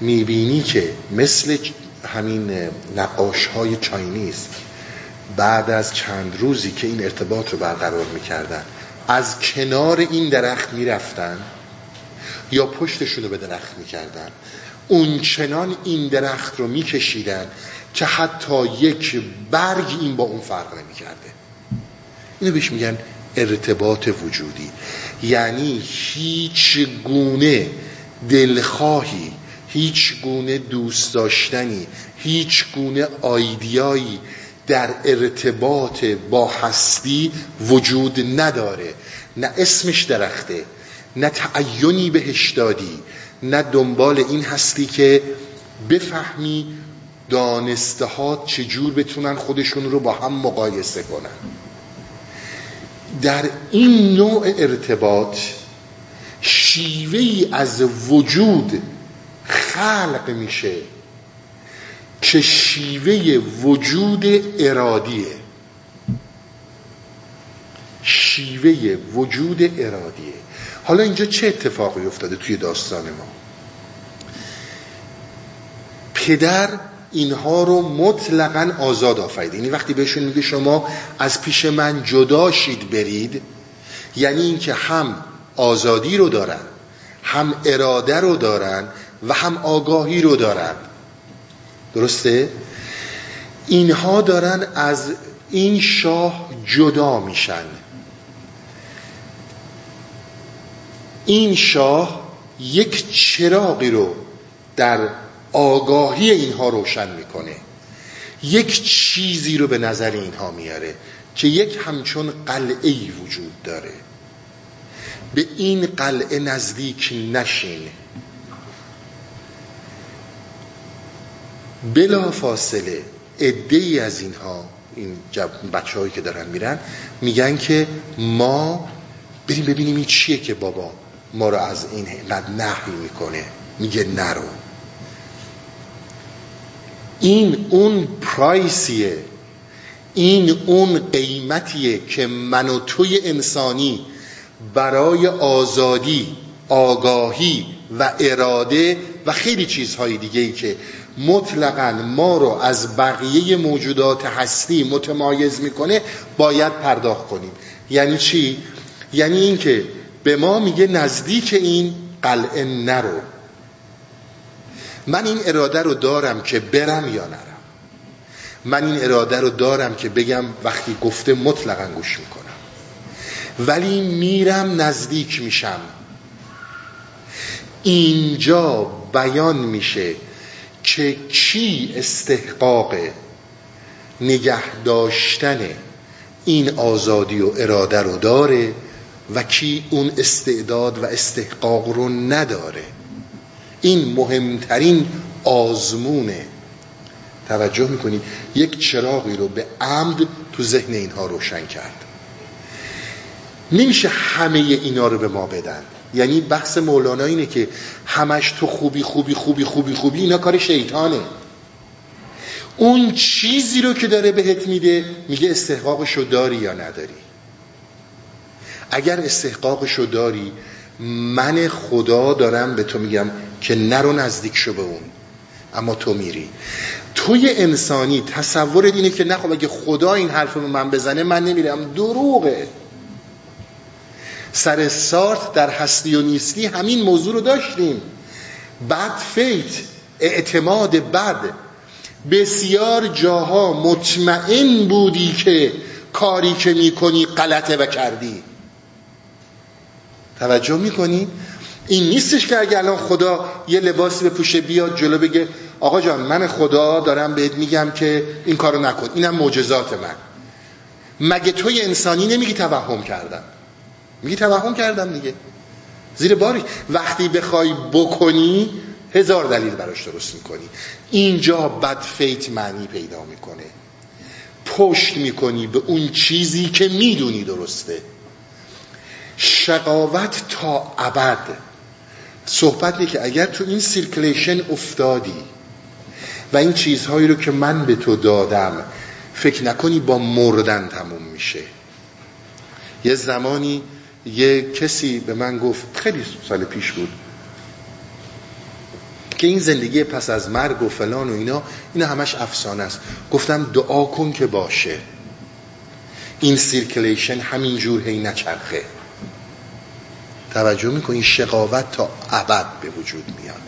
می‌بینی که مثل همین نقاش های چاینیز بعد از چند روزی که این ارتباط رو برقرار می‌کردن از کنار این درخت می‌رفتن یا پشتشون رو به درخت می‌کردن. اون چنان این درخت رو میکشیدن که حتی یک برگ این با اون فرق نمی‌کرده. اینو بهش میگن ارتباط وجودی. یعنی هیچ گونه دلخواهی هیچ گونه دوست داشتنی هیچ گونه آیدیایی در ارتباط با هستی وجود نداره. نه اسمش درخته نه تعینی بهش دادی نه دنبال این هستی که بفهمی دانسته ها چجور بتونن خودشون رو با هم مقایسه کنن. در این نوع ارتباط شیوهی از وجود خلق میشه. که شیوه وجود ارادیه. شیوه وجود ارادیه. حالا اینجا چه اتفاقی افتاده توی داستان ما؟ پدر اینها رو مطلقا آزاد آفریده یعنی وقتی بهشون میگه شما از پیش من جدا شید برید یعنی اینکه هم آزادی رو دارن هم اراده رو دارن و هم آگاهی رو دارن. درسته؟ اینها دارن از این شاه جدا میشن. این شاه یک چراغی رو در آگاهی اینها روشن می‌کنه. یک چیزی رو به نظر اینها میاره که یک همچون قلعه وجود داره. به این قلعه نزدیک نشین. بلا فاصله ای از اینها این بچه هایی که دارن میرن میگن که ما بریم ببینیم این چیه که بابا ما رو از این قد نحی می‌کنه. میگه نرو این اون پرایسیه. این اون قیمتیه که من و توی انسانی برای آزادی آگاهی و اراده و خیلی چیزهای دیگه ای که مطلقا ما رو از بقیه موجودات هستی متمایز می‌کنه باید پرداخت کنیم. یعنی چی؟ یعنی اینکه به ما میگه نزدیک این قلعه نرو. من این اراده رو دارم که برم یا نرم. من این اراده رو دارم که بگم وقتی گفته مطلقا گوش می‌کنم. ولی میرم نزدیک میشم. اینجا بیان میشه که کی استحقاق نگه داشتن این آزادی و اراده رو داره و کی اون استعداد و استحقاق رو نداره. این مهمترین آزمونه. توجه می‌کنید یک چراغی رو به عمد تو ذهن اینها روشن کرد. نمیشه همه اینا رو به ما بدن. یعنی بحث مولانا اینه که همش تو خوبی خوبی خوبی خوبی خوبی اینا کار شیطانه. اون چیزی رو که داره بهت میده میگه استحقاقشو داری یا نداری. اگر استحقاقشو داری من خدا دارم به تو میگم که نرو نزدیک شو به اون. اما تو میری. توی انسانی تصور اینه که خب اگه خدا این حرف رو من بزنه من نمیرم. دروغه. سر سارت در هستی و نیستی همین موضوع رو داشتیم. بد فیت اعتماد بد. بسیار جاها مطمئن بودی که کاری که می‌کنی غلطه و کردی. توجه می‌کنی؟ این نیستش که اگر الان خدا یه لباسی به پوشه بیاد جلو بگه آقا جان من خدا دارم بهت میگم که این کارو نکن. اینم معجزات من. مگه توی انسانی نمیگی توهم کردم؟ میگی توهم کردم دیگه. زیر باری. وقتی بخوای بکنی هزار دلیل براش درست می‌کنی. اینجا بد فیت معنی پیدا می‌کنه. پشت می‌کنی به اون چیزی که می‌دونی درسته. شقاوت تا ابد. صحبت که اگر تو این circulation افتادی و این چیزهایی رو که من به تو دادم فکر نکنی با مردن تموم میشه. یه زمانی یه کسی به من گفت خیلی سال پیش بود که این زندگی پس از مرگ و فلان و اینا اینا همش افسانه است. گفتم دعا کن که باشه. این سیرکلیشن همین جور هی نچرخه. توجه می‌کنی شقاوت تا ابد به وجود میاد.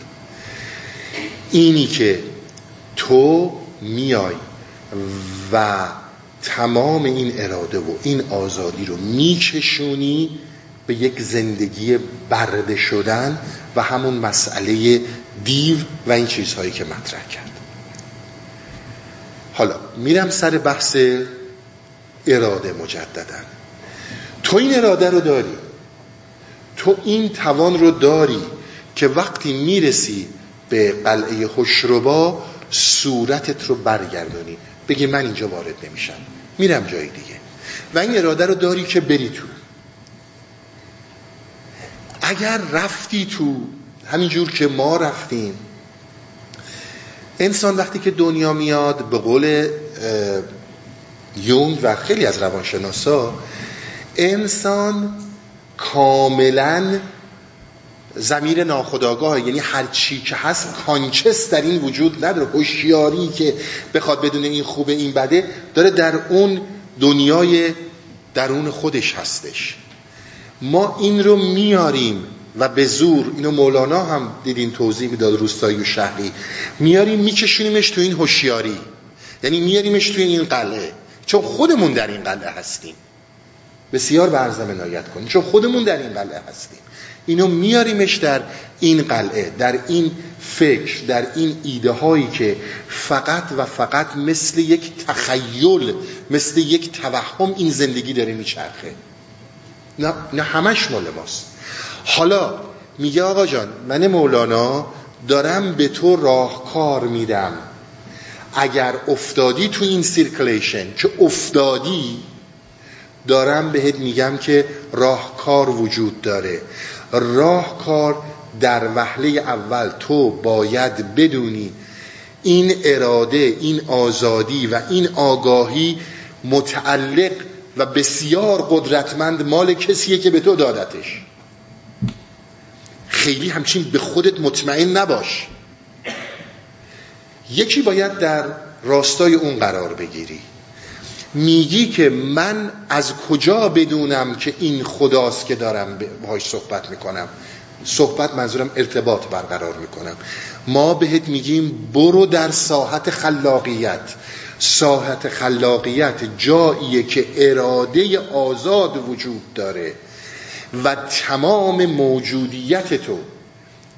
اینی که تو میای و تمام این اراده و این آزادی رو میکشونی به یک زندگی برده شدن و همون مسئله دیو و این چیزهایی که مطرح کرد. حالا میرم سر بحث اراده مجددن تو این اراده رو داری. تو این توان رو داری که وقتی می‌رسی به قلعه خوشربا صورتت رو برگردانی. بگی من اینجا وارد نمیشم. میرم جای دیگه. و این اراده رو داری که بری تو. اگر رفتی تو همینجور که ما رفتیم انسان وقتی که دنیا میاد به قول یونگ و خیلی از روانشناسا انسان کاملا زمیر ناخداگاه یعنی هر چی که هست کانچس در این وجود نداره. هوشیاری که بخواد بدون این خوبه این بده داره در اون دنیای درون خودش هستش. ما این رو میاریم و به زور اینو مولانا هم دیدین توضیح می‌داد روستایی و شهری. میاریم میکشونیمش تو این هوشیاری. یعنی میاریمش تو این قلعه. چون خودمون در این قلعه هستیم. بسیار برزم عنایت کنیم چون خودمون در این قلعه هستیم. اینو میاریمش در این قلعه در این فکر در این ایده هایی که فقط و فقط مثل یک تخیل مثل یک توهم این زندگی داره میچرخه. نه, نه همش مال ماست. حالا میگه آقا جان من مولانا دارم به تو راهکار میدم. اگر افتادی تو این سیرکلیشن که افتادی دارم بهت میگم که راهکار وجود داره. راهکار در وهله اول تو باید بدونی این اراده این آزادی و این آگاهی متعلق و بسیار قدرتمند مال کسیه که به تو دادتش. خیلی همچین به خودت مطمئن نباش. یکی باید در راستای اون قرار بگیری. میگی که من از کجا بدونم که این خداست که دارم باهاش صحبت می‌کنم؟ صحبت منظورم ارتباط برقرار می‌کنم. ما بهت میگیم برو در ساحت خلاقیت. ساحت خلاقیت جاییه که اراده آزاد وجود داره و تمام موجودیت تو.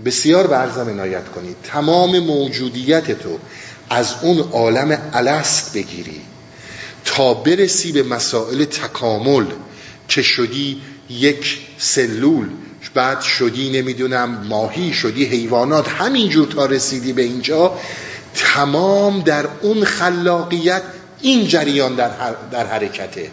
بسیار برزم عنایت کنید. تمام موجودیت تو از اون عالم الست بگیری تا برسی به مسائل تکامل که شدی یک سلول. بعد شدی نمی‌دونم ماهی شدی حیوانات. همینجور تا رسیدی به اینجا. تمام در اون خلاقیت این جریان در, در حرکته.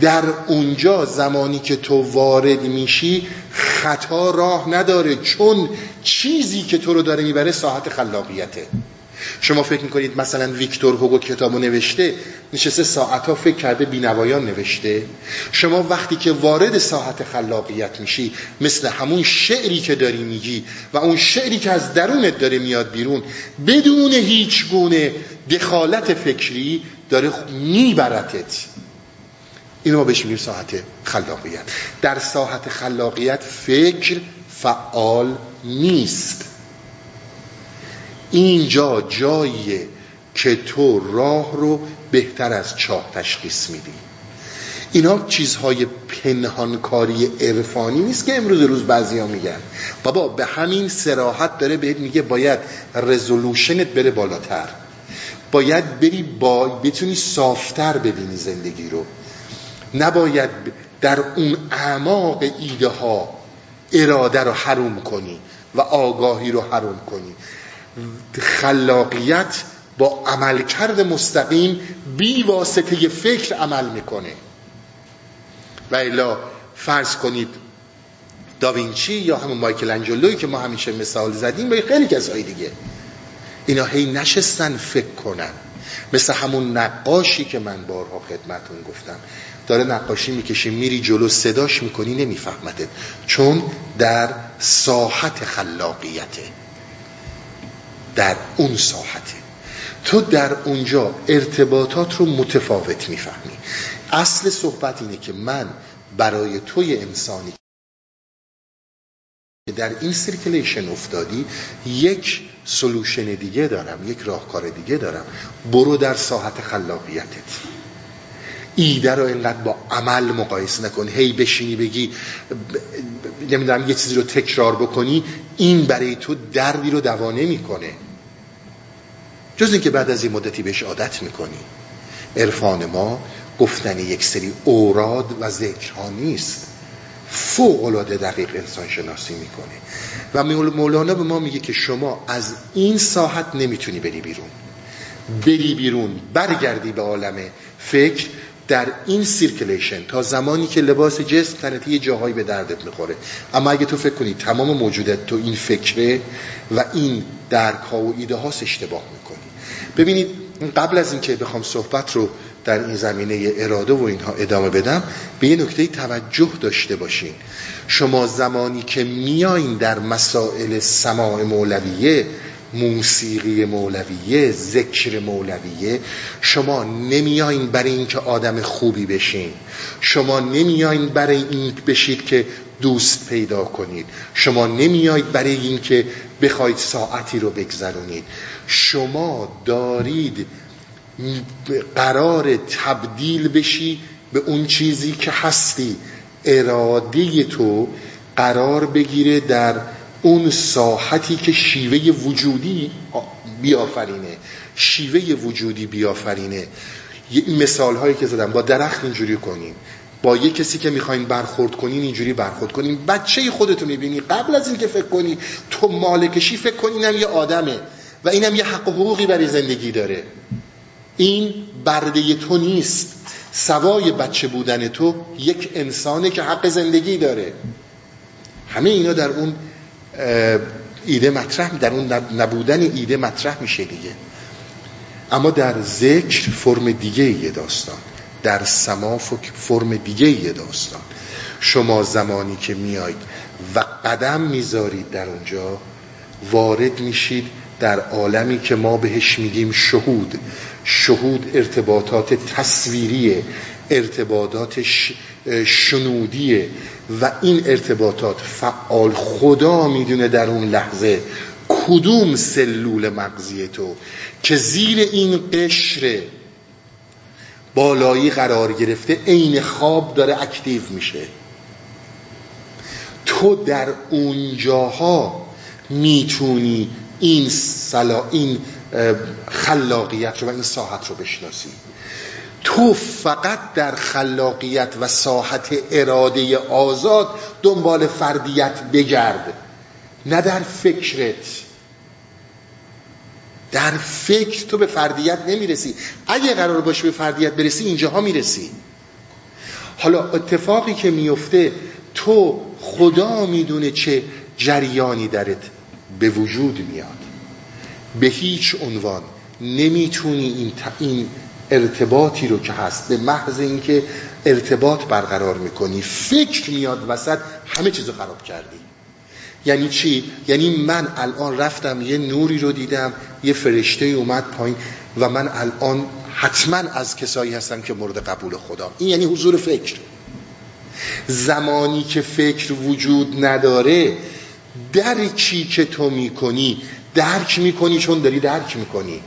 در اونجا زمانی که تو وارد میشی خطا راه نداره چون چیزی که تو رو داره می‌بره ساعت خلاقیته. شما فکر می‌کنید مثلا ویکتور هوگو کتابو نوشته نشسته ساعت ها فکر کرده بینوایان نوشته؟ شما وقتی که وارد ساعت خلاقیت میشی مثل همون شعری که داری میگی و اون شعری که از درونت داره میاد بیرون بدون هیچ گونه دخالت فکری داره میبرتت. اینو ما بهش میگیم ساعت خلاقیت. در ساعت خلاقیت فکر فعال نیست. اینجا جاییه که تو راه رو بهتر از چاه تشخیص میدی. اینا چیزهای پنهانکاری عرفانی نیست که امروز روز بعضی ها میگن. بابا به همین سراحت داره بهت میگه باید رزولوشنت بره بالاتر. باید بری با بتونی صافتر ببینی زندگی رو. نباید در اون اعماق ایده ها اراده رو حروم کنی و آگاهی رو حروم کنی. خلاقیت با عملکرد مستقیم بی واسطه فکر عمل می‌کنه. و الا فرض کنید داوینچی یا همون مایکل انجلوی که ما همیشه مثال زدیم و خیلی کسایی دیگه اینا هی نشستن فکر کنن. مثل همون نقاشی که من بارها خدمتون گفتم. داره نقاشی می‌کشی میری جلو صداش می‌کنی نمیفهمده چون در ساحت خلاقیته. در اون ساحته. تو در اونجا ارتباطات رو متفاوت می‌فهمی. اصل صحبت اینه که من برای توی انسانی که در این circulation افتادی یک solution دیگه دارم یک راهکار دیگه دارم. برو در ساحت خلاقیتت. ایده رو اینقدر با عمل مقایسه نکن. هی بشینی بگی نمی‌دونم یه چیزی رو تکرار بکنی. این برای تو دردی رو دوا نمی‌کنه جز اینکه بعد از این مدتی بهش عادت می‌کنی. عرفان ما گفتن یک سری اوراد و ذکرها نیست. فوق العاده دقیق انسان شناسی می‌کنه. و مولانا به ما میگه که شما از این ساحت نمی‌تونی بری بیرون. بری بیرون برگردی به عالم فکر در این circulation تا زمانی که لباس جسم تنت یه جاهایی به دردت می‌خوره. اما اگه تو فکر کنی تمام موجودت تو این فکره و این درک ها و ایده هاست اشتباه می‌کنی. ببینید قبل از اینکه بخوام صحبت رو در این زمینه اراده و اینها ادامه بدم به یه نکته توجه داشته باشین. شما زمانی که میایین در مسائل سماع مولویه موسیقی مولویه ذکر مولویه. شما نمیایین برای اینکه آدم خوبی بشین. شما نمیایین برای این بشید که دوست پیدا کنید. شما نمیایید برای اینکه بخواید ساعتی رو بگذرونید. شما دارید قرار تبدیل بشی به اون چیزی که هستی. اراده تو قرار بگیره در اون ساحتی که شیوه وجودی بیافرینه. شیوه وجودی بیافرینه. مثال هایی که زدم با درخت اینجوری کنیم با یه کسی که می‌خواین برخورد کنین اینجوری برخورد کنین. بچه خودتو می‌بینی. قبل از اینکه فکر کنی تو مالکشی فکر کنی اینم یه آدمه. و اینم یه حق و حقوقی برای زندگی داره. این برده تو نیست. سوای بچه بودن تو یک انسانه که حق زندگی داره. همه اینا در اون ایده مطرح در اون نبودن ایده مطرح میشه دیگه. اما در ذکر فرم دیگه یه داستان. در سما فرم دیگه یه داستان. شما زمانی که میایید و قدم می‌ذارید در اونجا وارد میشید در عالمی که ما بهش میگیم شهود. شهود ارتباطات تصویریه ارتباطات شنودیه و این ارتباطات فعال خدا می‌دونه در اون لحظه کدوم سلول مغزی تو که زیر این قشر بالایی قرار گرفته عین خواب داره اکتیو میشه. تو در اونجاها می‌تونی این سلا این خلاقیت رو و این ساحت رو بشناسی. تو فقط در خلاقیت و ساحت اراده آزاد دنبال فردیت بگرد نه در فکرت. در فکر تو به فردیت نمی‌رسی. اگه قرار باشه به فردیت برسی اینجاها می‌رسی. حالا اتفاقی که میفته تو خدا می‌دونه چه جریانی درت به وجود میاد. به هیچ عنوان نمی‌تونی این, این ارتباطی رو که هست به محض اینکه ارتباط برقرار می‌کنی فکر میاد وسط همه چیزو خراب کردی. یعنی چی؟ یعنی من الان رفتم یه نوری رو دیدم یه فرشته اومد پایین و من الان حتما از کسایی هستم که مورد قبول خدا این یعنی حضور فکر. زمانی که فکر وجود نداره درکی که تو می‌کنی درک می‌کنی چون داری درک می‌کنی.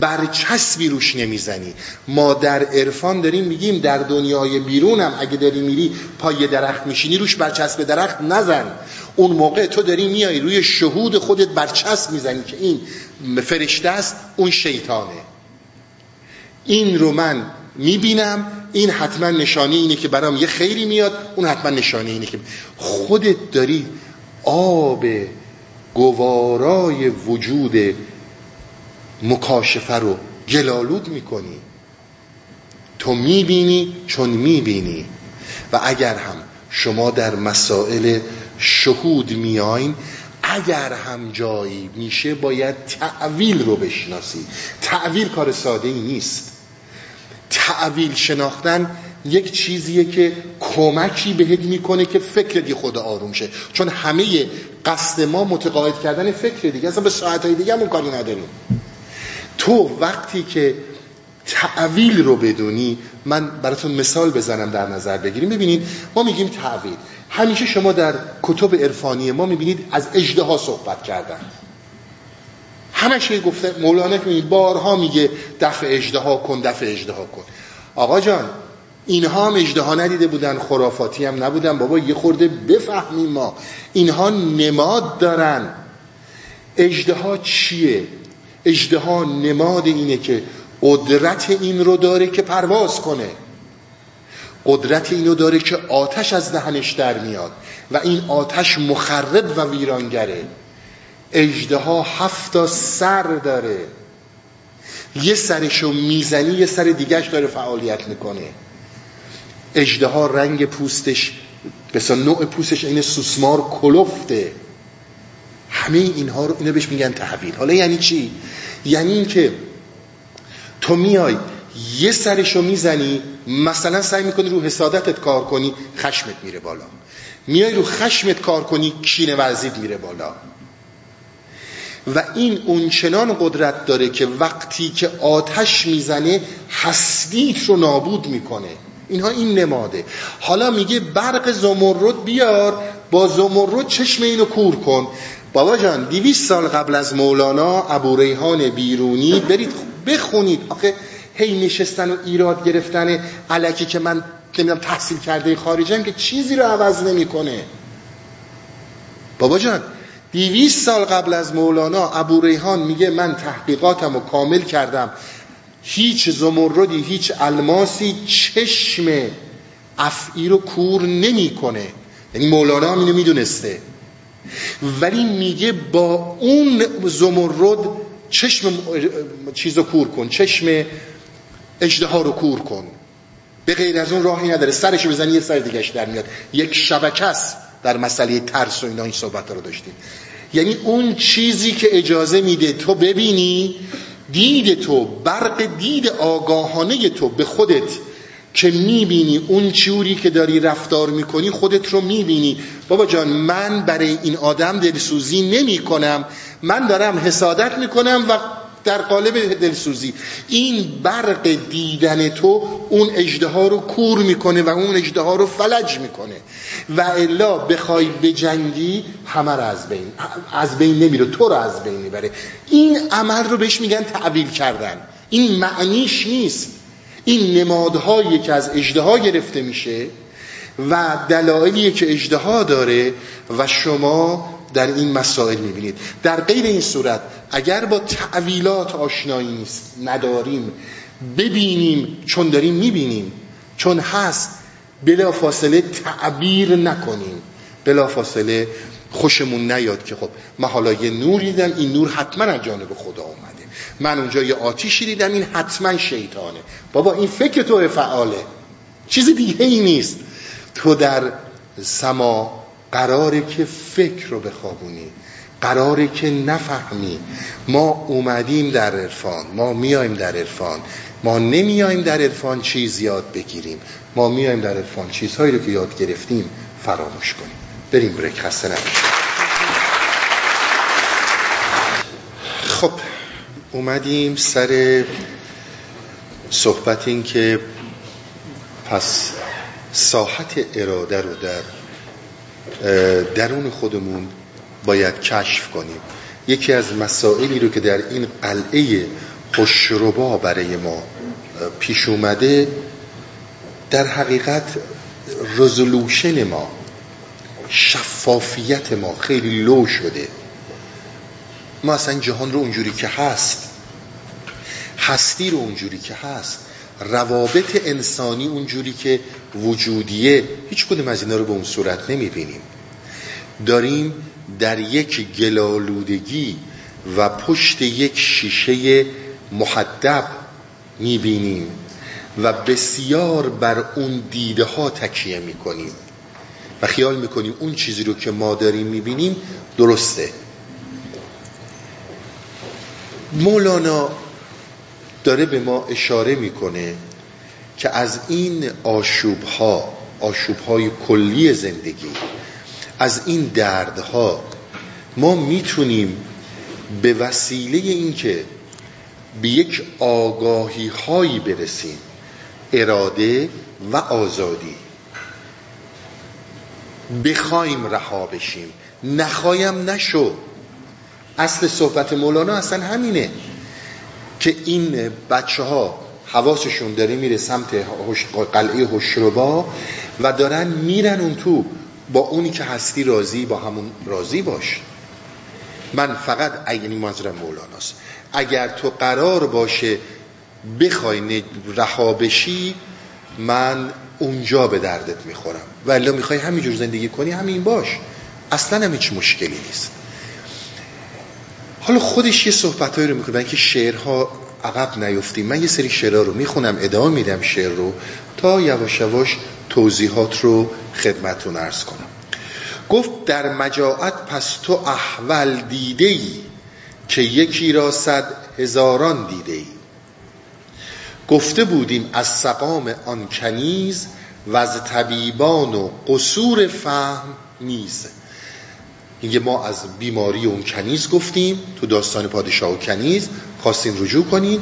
برچسبی روش نمی‌زنی. ما در عرفان داریم میگیم در دنیای بیرونم اگه داری میری پای درخت میشینی روش برچسب درخت نزن. اون موقع تو داری میای روی شهود خودت برچسب می‌زنی که این فرشته است اون شیطانه. این رو من می‌بینم این حتما نشانه اینه که برام یه خیری میاد اون حتما نشانه اینه که خودت داری آب گوارای وجود مکاشفه رو گلالود می‌کنی. تو می‌بینی چون می‌بینی. و اگر هم شما در مسائل شهود میاین اگر هم جایی میشه باید تعویل رو بشناسی. تعویل کار ساده ای نیست. تعویل شناختن یک چیزیه که کمکی بهت می‌کنه که فکر خود آروم شه. چون همه قصد ما متقاعد کردن فکر دیگه. اصلا به ساعتهای دیگه همون کاری نداریم. تو وقتی که تعویل رو بدونی من براتون مثال بزنم در نظر بگیریم. ببینید ما میگیم تعویل. همیشه شما در کتب عرفانی ما می‌بینید از اجده صحبت کردن. همش گفته مولانا که بارها میگه دفع اجده کن دفع اجده کن. آقا جان اینها هم اجده ندیده بودن خرافاتی هم نبودن. بابا یه خورده بفهمیم ما. اینها نماد دارن. اجده چیه؟ اجده نماد اینه که قدرت این رو داره که پرواز کنه. قدرت اینو داره که آتش از دهنش در میاد. و این آتش مخرب و ویرانگره. اجده ها هفتا سر داره. یه سرشو می‌زنی یه سر دیگهش داره فعالیت می‌کنه. اجده رنگ پوستش بسا نوع پوستش این سوسمار کلفته. همه اینها رو اینو بهش میگن تحویل. حالا یعنی چی؟ یعنی اینکه تو میای یه سرشو می‌زنی مثلا سعی می‌کنی رو حسادتت کار کنی خشمت میره بالا. میای رو خشمت کار کنی کینه ورزید میره بالا. و این اونچنان قدرت داره که وقتی که آتش می‌زنه هستیت رو نابود می‌کنه. اینها این نماده. حالا میگه برق زمرد بیار با زمرد چشم اینو کور کن. بابا جان دیویس سال قبل از مولانا ابو ریحان بیرونی برید بخونید. آخه هی نشستن و ایراد گرفتن علکی که من نمی‌دونم تحصیل کرده خارجم که چیزی رو عوض نمی‌کنه. بابا جان دیویس سال قبل از مولانا ابو ریحان میگه من تحقیقاتم رو کامل کردم. هیچ زمردی هیچ الماسی چشم افعی رو کور نمی‌کنه. یعنی مولانا هم اینو می‌دونسته. ولی میگه با اون زمرد چشم چیز رو کور کن چشم اجده رو کور کن. به غیر از اون راهی نداره. سرش بزنی یه سر دیگهش در میاد. یک شبکه است در مسئله ترس و اینا این صحبت رو داشتیم. یعنی اون چیزی که اجازه میده تو ببینی دید تو برق دید آگاهانه تو به خودت. که می‌بینی اون چوری که داری رفتار می‌کنی خودت رو می‌بینی. بابا جان من برای این آدم دلسوزی نمی کنم من دارم حسادت می‌کنم و در قالب دلسوزی. این برق دیدن تو اون اجده رو کور می‌کنه و اون اجده رو فلج می‌کنه. و الا بخوای بجنگی همه رو از بین از بین نمیره تو رو از بین می‌بره. این عمل رو بهش میگن تعویل کردن. این معنیش نیست. این نمادهایی که از اجده گرفته میشه و دلایلی که اجده داره و شما در این مسائل می‌بینید. در غیر این صورت اگر با تعویلات آشنایی نداریم ببینیم چون داریم می‌بینیم چون هست بلا فاصله تعبیر نکنیم. بلا فاصله خوشمون نیاد که خب من حالا یه نور دیدم این نور حتما از جانب خدا اومده. من اونجا یه آتیشی دیدم این حتما شیطانه. بابا این فکر تو فعاله. چیز دیگه ای نیست. تو در سما قراره که فکر رو بخوابونی. قراره که نفهمی. ما اومدیم در عرفان. ما میایم در عرفان. ما نمیایم در عرفان چیز یاد بگیریم. ما میایم در عرفان چیزهایی رو که یاد گرفتیم فراموش کنیم. بریم بریک خسته خب اومدیم سر صحبت این که پس ساحت اراده رو در درون خودمون باید کشف کنیم. یکی از مسائلی رو که در این قلعه خوشربا برای ما پیش اومده در حقیقت رزولوشن ما شفافیت ما خیلی لو شده. ما اصلا جهان رو اونجوری که هست هستی رو اونجوری که هست روابط انسانی اونجوری که وجودیه هیچ کدوم از اینا رو به اون صورت نمی‌بینیم. داریم در یک گلالودگی و پشت یک شیشه محدب می‌بینیم و بسیار بر اون دیده ها تکیه می‌کنیم. و خیال می‌کنیم اون چیزی رو که ما داریم می‌بینیم درسته. مولانا داره به ما اشاره می‌کنه که از این آشوب ها آشوب های کلی زندگی از این دردها ما می‌تونیم به وسیله اینکه به یک آگاهی هایی برسیم اراده و آزادی. بخوایم رها بشیم. نخوایم نشو. اصل صحبت مولانا اصلا همینه. که این بچه ها حواسشون داره میره سمت قلعه هشربا و دارن میرن اون تو با اونی که هستی راضی با همون راضی باش. من فقط یعنی منظورم مولاناست. اگر تو قرار باشه بخوای رها بشی من اونجا به دردت می‌خورم. ولی می‌خوای همینجور زندگی کنی همین باش. اصلا هم هیچ مشکلی نیست. حالا خودش یه صحبتهایی رو می‌کنه. که شعرها عقب نیفتیم. من یه سری شعرها رو می‌خونم ادامه میدم شعر رو تا یواش یواش توضیحات رو خدمتون ارز کنم. گفت در مجاعت پس تو احول دیده ای که یکی را صد هزاران دیده ای گفته بودیم از سقام آن کنیز و از طبیبان و قصور فهم نیز میگه ما از بیماری اون کنیز گفتیم تو داستان پادشاه و کنیز خواستیم رجوع کنیم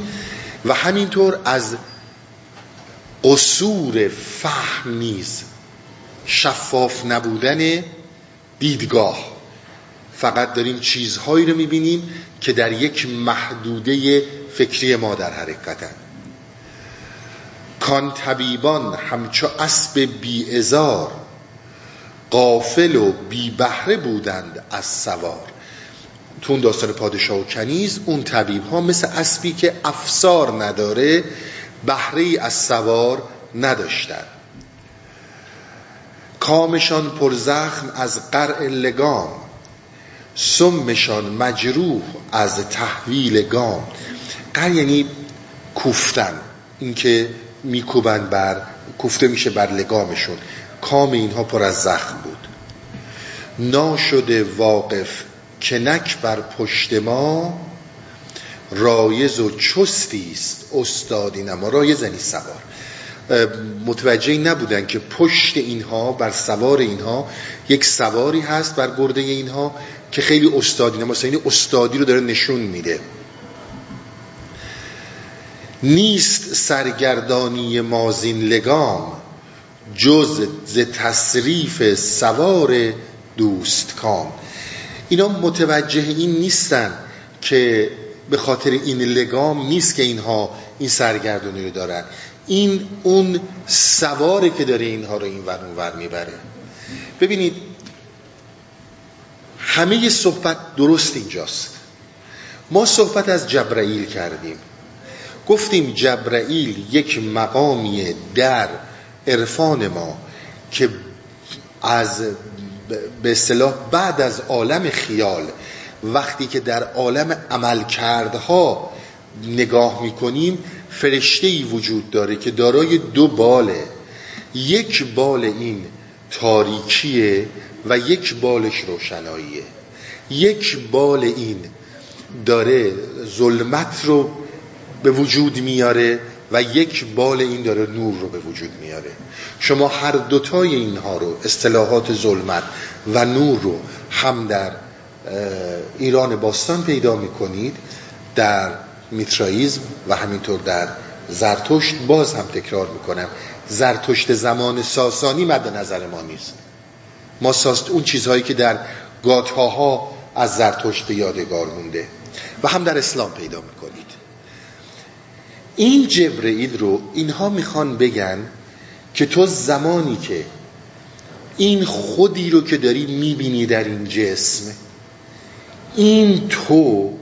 و همینطور از قصور فهم نیز شفاف نبودن دیدگاه فقط داریم چیزهایی رو می‌بینیم که در یک محدوده فکری ما در حرکتن کان طبیبان همچو اسب بی ازار قافل و بی بهره بودند از سوار. تو اون داستان پادشاه و کنیز اون طبیب ها مثل اسبی که افسار نداره بهره از سوار نداشتن کامشان پر زخم از قرع لگام. سمشان مجروح از تحویل گام. قر یعنی کوفتن. اینکه میکوبن بر کوفته میشه بر لگامشون. کام اینها پر از زخم بود. ناشده واقف کنک بر پشت ما رایز و چستی است استادی نما. رایز یعنی سوار. متوجه نبودن که پشت اینها بر سوار اینها یک سواری هست بر گرده اینها که خیلی استادی نما این استادی رو داره نشون میده. نیست سرگردانی مازین لگام. جز ز تصریف سوار دوست کام اینا متوجه این نیستن که به خاطر این لگام نیست که اینها این سرگردانی رو دارن. این اون سواره که داره اینها رو این ور ور می‌بره. ببینید همه صحبت درست اینجاست. ما صحبت از جبرائیل کردیم. گفتیم جبرائیل یک مقامی در عرفان ما که از به اصطلاح بعد از عالم خیال وقتی که در عالم عملکردها نگاه می‌کنیم فرشته ای وجود داره که دارای دو باله. یک بال این تاریکیه و یک بالش روشناییه. یک بال این داره ظلمت رو به وجود میاره و یک بال این داره نور رو به وجود میاره. شما هر دوتای اینها رو اصطلاحات ظلمت و نور رو هم در ایران باستان پیدا می‌کنید در میترائیزم و همینطور در زرتشت باز هم تکرار می‌کنم. زرتشت زمان ساسانی مد نظر ما نیست. ما ساست اون چیزهایی که در گاتهاها از زرتشت یادگار مونده و هم در اسلام پیدا می‌کنید این جبرئیل رو اینها می‌خوان بگن که تو زمانی که این خودی رو که داری می‌بینی در این جسم این تو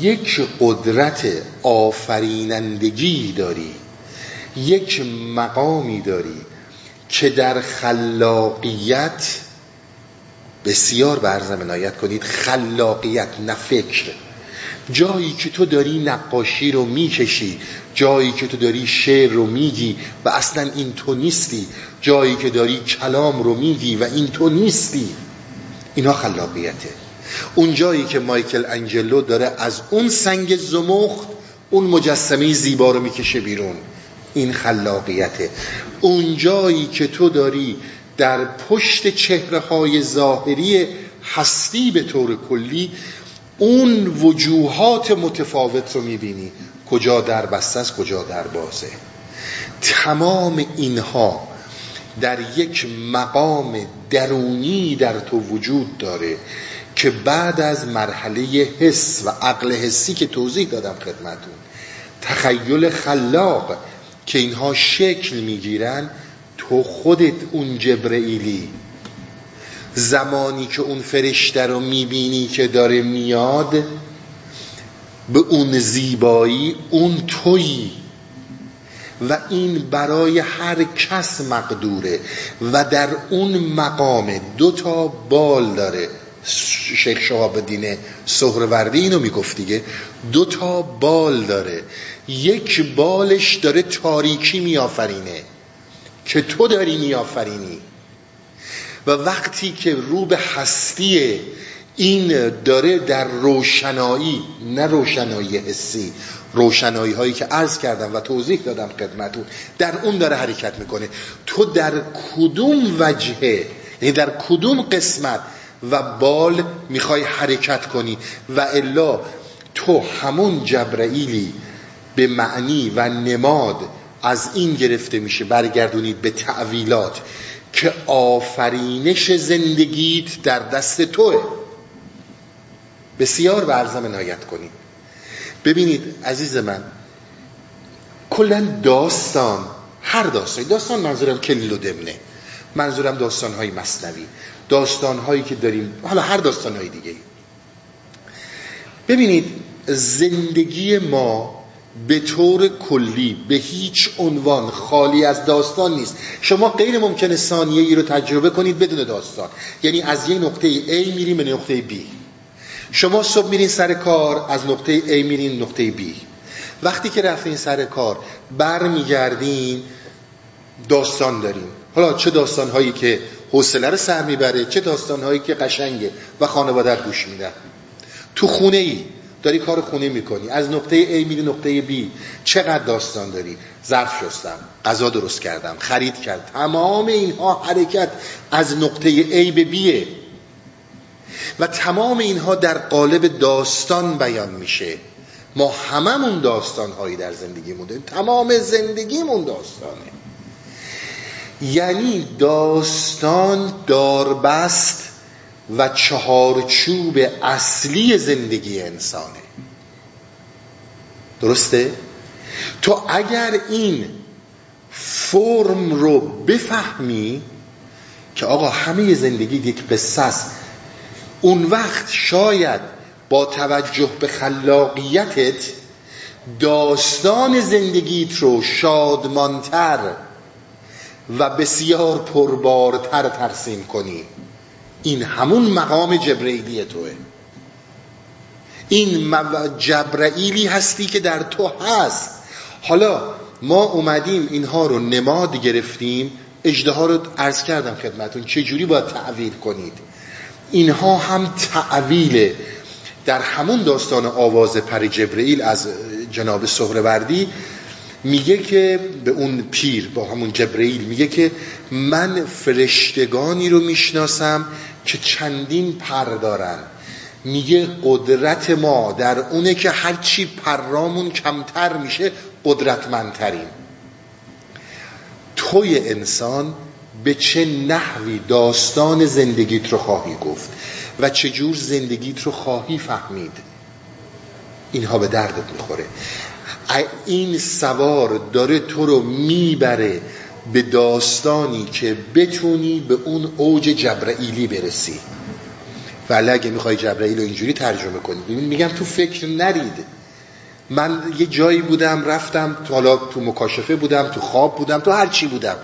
یک قدرت آفرینندگی داری یک مقامی داری که در خلاقیت بسیار عنایت کنید. خلاقیت نه فکر. جایی که تو داری نقاشی رو می‌کشی جایی که تو داری شعر رو میگی و اصلا این تو نیستی جایی که داری کلام رو میگی و این تو نیستی. اینا خلاقیته. اون جایی که مایکل انجلو داره از اون سنگ زمخت اون مجسمه زیبا رو می‌کشه بیرون. این خلاقیته. اون جایی که تو داری در پشت چهره های ظاهری هستی به طور کلی اون وجوهات متفاوت رو می‌بینی. کجا در بسته است کجا در بازه تمام اینها در یک مقام درونی در تو وجود داره که بعد از مرحله حس و عقل حسی که توضیح دادم خدمتون تخیل خلاق که اینها شکل می‌گیرن تو خودت اون جبرئیلی. زمانی که اون فرشته رو می‌بینی که داره میاد به اون زیبایی اون تویی. و این برای هر کس مقدوره. و در اون مقام دو تا بال داره. شیخ شهاب الدین سهروردی اینو می‌گفت دیگه. دو تا بال داره. یک بالش داره تاریکی میآفرینه. که تو داری میآفرینی. و وقتی که رو به هستی این داره در روشنایی نه روشنایی حسی روشنایی هایی که عرض کردم و توضیح دادم خدمتون در اون داره حرکت می‌کنه. تو در کدوم وجهه یعنی در کدوم قسمت و بال می‌خوای حرکت کنی و الا تو همون جبرئیلی به معنی و نماد از این گرفته میشه برگردونید به تعویلات. که آفرینش زندگیت در دست توه. بسیار به عرضم عنایت کنید. ببینید عزیز من کلا داستان هر داستان داستان منظورم کلیل و دمنه. منظورم داستان های مصنوی. داستان هایی که داریم حالا هر داستان های دیگه ببینید زندگی ما به طور کلی به هیچ عنوان خالی از داستان نیست. شما غیر ممکنه ثانیه ای رو تجربه کنید بدون داستان. یعنی از یه نقطه A میریم به نقطه B. شما صبح میرین سر کار از نقطه A میرین نقطه B. وقتی که رفتین سر کار بر میگردین داستان داریم حالا چه داستان هایی که حوصله رو سر می‌بره چه داستان هایی که قشنگه و خانواده گوش میدن. تو خونه ای داری کار خونه می‌کنی. از نقطه A میری نقطه B. چقدر داستان داری؟ ظرف شستم. غذا درست کردم. خرید کرد. تمام اینها حرکت از نقطه A به B. و تمام اینها در قالب داستان بیان میشه. ما هممون داستان هایی در زندگی داریم تمام زندگیمون داستانه. یعنی داستان داربست و چهارچوب اصلی زندگی انسانه درسته؟ تو اگر این فرم رو بفهمی که آقا همه زندگی یک قصه است اون وقت شاید با توجه به خلاقیتت داستان زندگیت رو شادمانتر و بسیار پربارتر ترسیم کنی این همون مقام جبرئیلی توه. این جبرئیلی هستی که در تو هست. حالا ما اومدیم اینها رو نماد گرفتیم. اجده رو عرض کردم خدمتون. چجوری باید تعویل کنید؟ اینها هم تعویل در همون داستان آواز پر جبرئیل از جناب سهروردی میگه که به اون پیر با همون جبرئیل میگه که من فرشتگانی رو می‌شناسم که چندین پر دارن. میگه قدرت ما در اونه که هرچی پرامون کمتر میشه قدرتمندتریم. توی انسان به چه نحوی داستان زندگیت رو خواهی گفت و چه جور زندگیت رو خواهی فهمید؟ اینها به دردت می‌خوره. این سوار داره تو رو می‌بره به داستانی که بتونی به اون اوج جبرائیلی برسی. ولی اگه می‌خوای جبرائیل رو اینجوری ترجمه کنی. ببین میگم تو فکر نرید. من یه جایی بودم رفتم حالا تو مکاشفه بودم تو خواب بودم تو هر چی بودم.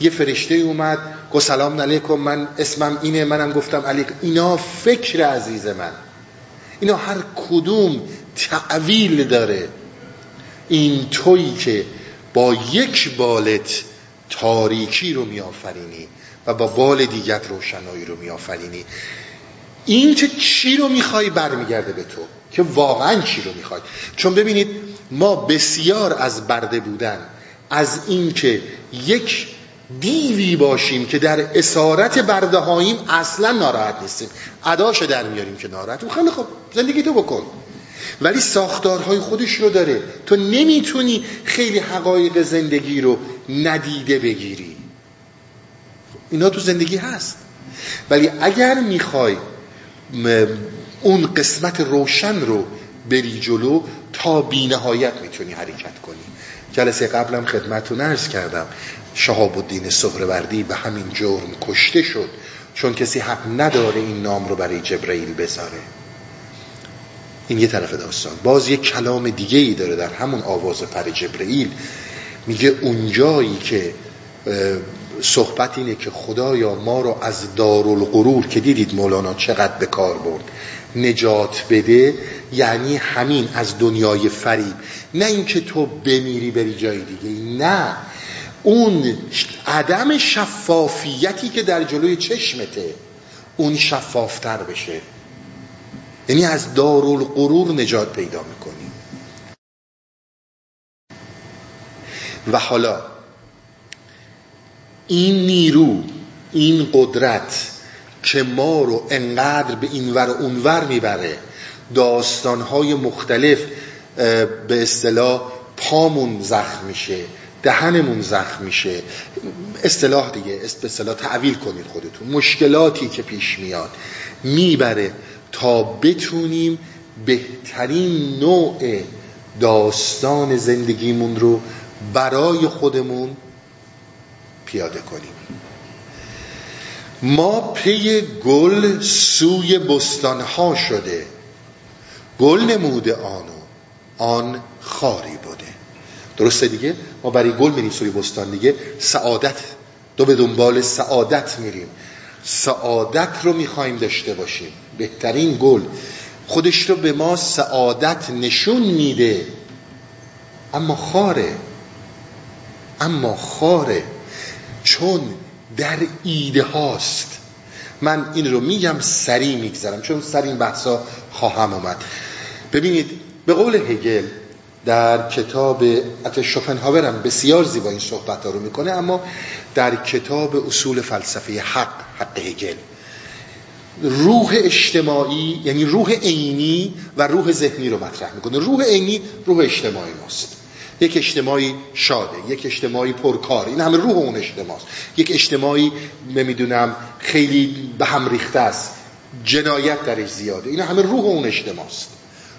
یه فرشته اومد گفت سلام علیکم من اسمم اینه منم گفتم علیکم اینا فکر عزیز من. اینا هر کدوم تعویل داره. این تویی که با یک بالت تاریکی رو میآفرینی و با بال دیگر روشنایی رو میآفرینی. این که چی رو می‌خوای برمیگرده به تو؟ که واقعا چی رو می‌خوای؟ چون ببینید ما بسیار از برده بودن از این که یک دیوی باشیم که در اسارت برده هاییم اصلا ناراحت نیستیم. عداش در میاریم که ناراحت. خیلی خب زندگی تو بکن. ولی ساختارهای خودش رو داره. تو نمی‌تونی خیلی حقایق زندگی رو ندیده بگیری. اینا تو زندگی هست. ولی اگر می‌خوای اون قسمت روشن رو بری جلو تا بی نهایت می‌تونی حرکت کنی. جلسه قبلم خدمتتون عرض کردم. شهاب الدین سهروردی به همین جرم کشته شد چون کسی حق نداره این نام رو برای جبرئیل بذاره. این یه طرف داستان. باز یه کلام دیگه ای داره در همون آواز پر جبرئیل. میگه اونجایی که صحبت اینه که خدایا ما رو از دارالغرور که دیدید مولانا چقدر به کار برد. نجات بده یعنی همین از دنیای فریب. نه اینکه تو بمیری بری جای دیگه. نه. اون عدم شفافیتی که در جلوی چشمته اون شفافتر بشه. یعنی از دارالغرور نجات پیدا می‌کنی و حالا این نیرو این قدرت که ما رو انقدر به اینور و اونور می‌بره داستانهای مختلف به اصطلاح پامون زخم میشه دهنمون زخم میشه. اصطلاح دیگه اصطلاح تعویل کنید خودتون. مشکلاتی که پیش میاد می‌بره. تا بتونیم بهترین نوع داستان زندگیمون رو برای خودمون پیاده کنیم. ما پی گل سوی بستانها شده. گل نموده آنو آن خاری بوده. درسته دیگه؟ ما برای گل میریم سوی بستان دیگه. سعادت. دو به دنبال سعادت میریم. سعادت رو می‌خوایم داشته باشیم. بهترین گل. خودش رو به ما سعادت نشون میده. اما خاره. اما خاره. چون در ایده هاست. من این رو میگم سریع میگذرم چون سر این بحثا خواهم آمد. ببینید به قول هگل در کتاب حتی شوپنهاور هم بسیار زیبا این صحبت ها رو می‌کنه اما در کتاب اصول فلسفه حق حق هگل روح اجتماعی یعنی روح عینی و روح ذهنی رو مطرح می‌کنه. روح عینی روح اجتماعی ماست. یک اجتماعی شاده یک اجتماعی پرکار. این همه روح اون اجتماعی یک اجتماعی نمی‌دونم خیلی به هم ریخته است. جنایت درش زیاده. این همه روح اون اجتماعی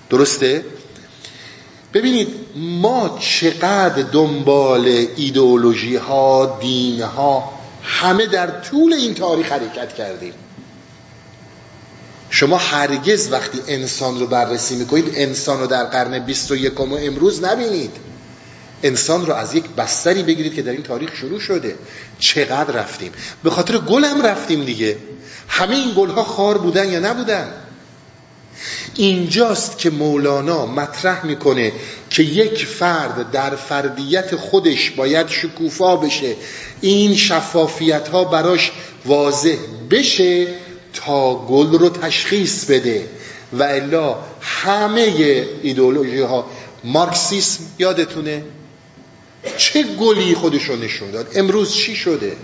درسته؟ ببینید ما چقدر دنبال ایدئولوژی ها دین ها همه در طول این تاریخ حرکت کردیم. شما هرگز وقتی انسان رو بررسی می‌کنید انسان رو در قرن 21 و امروز نبینید. انسان رو از یک بستری بگیرید که در این تاریخ شروع شده. چقدر رفتیم؟ به خاطر گل هم رفتیم دیگه. همه این گل ها خار بودن یا نبودن؟ اینجاست که مولانا مطرح می‌کنه که یک فرد در فردیت خودش باید شکوفا بشه. این شفافیت ها براش واضح بشه تا گل رو تشخیص بده. و الا همه ایدئولوژی ها مارکسیسم یادتونه؟ چه گلی خودشو نشون داد؟ امروز چی شده؟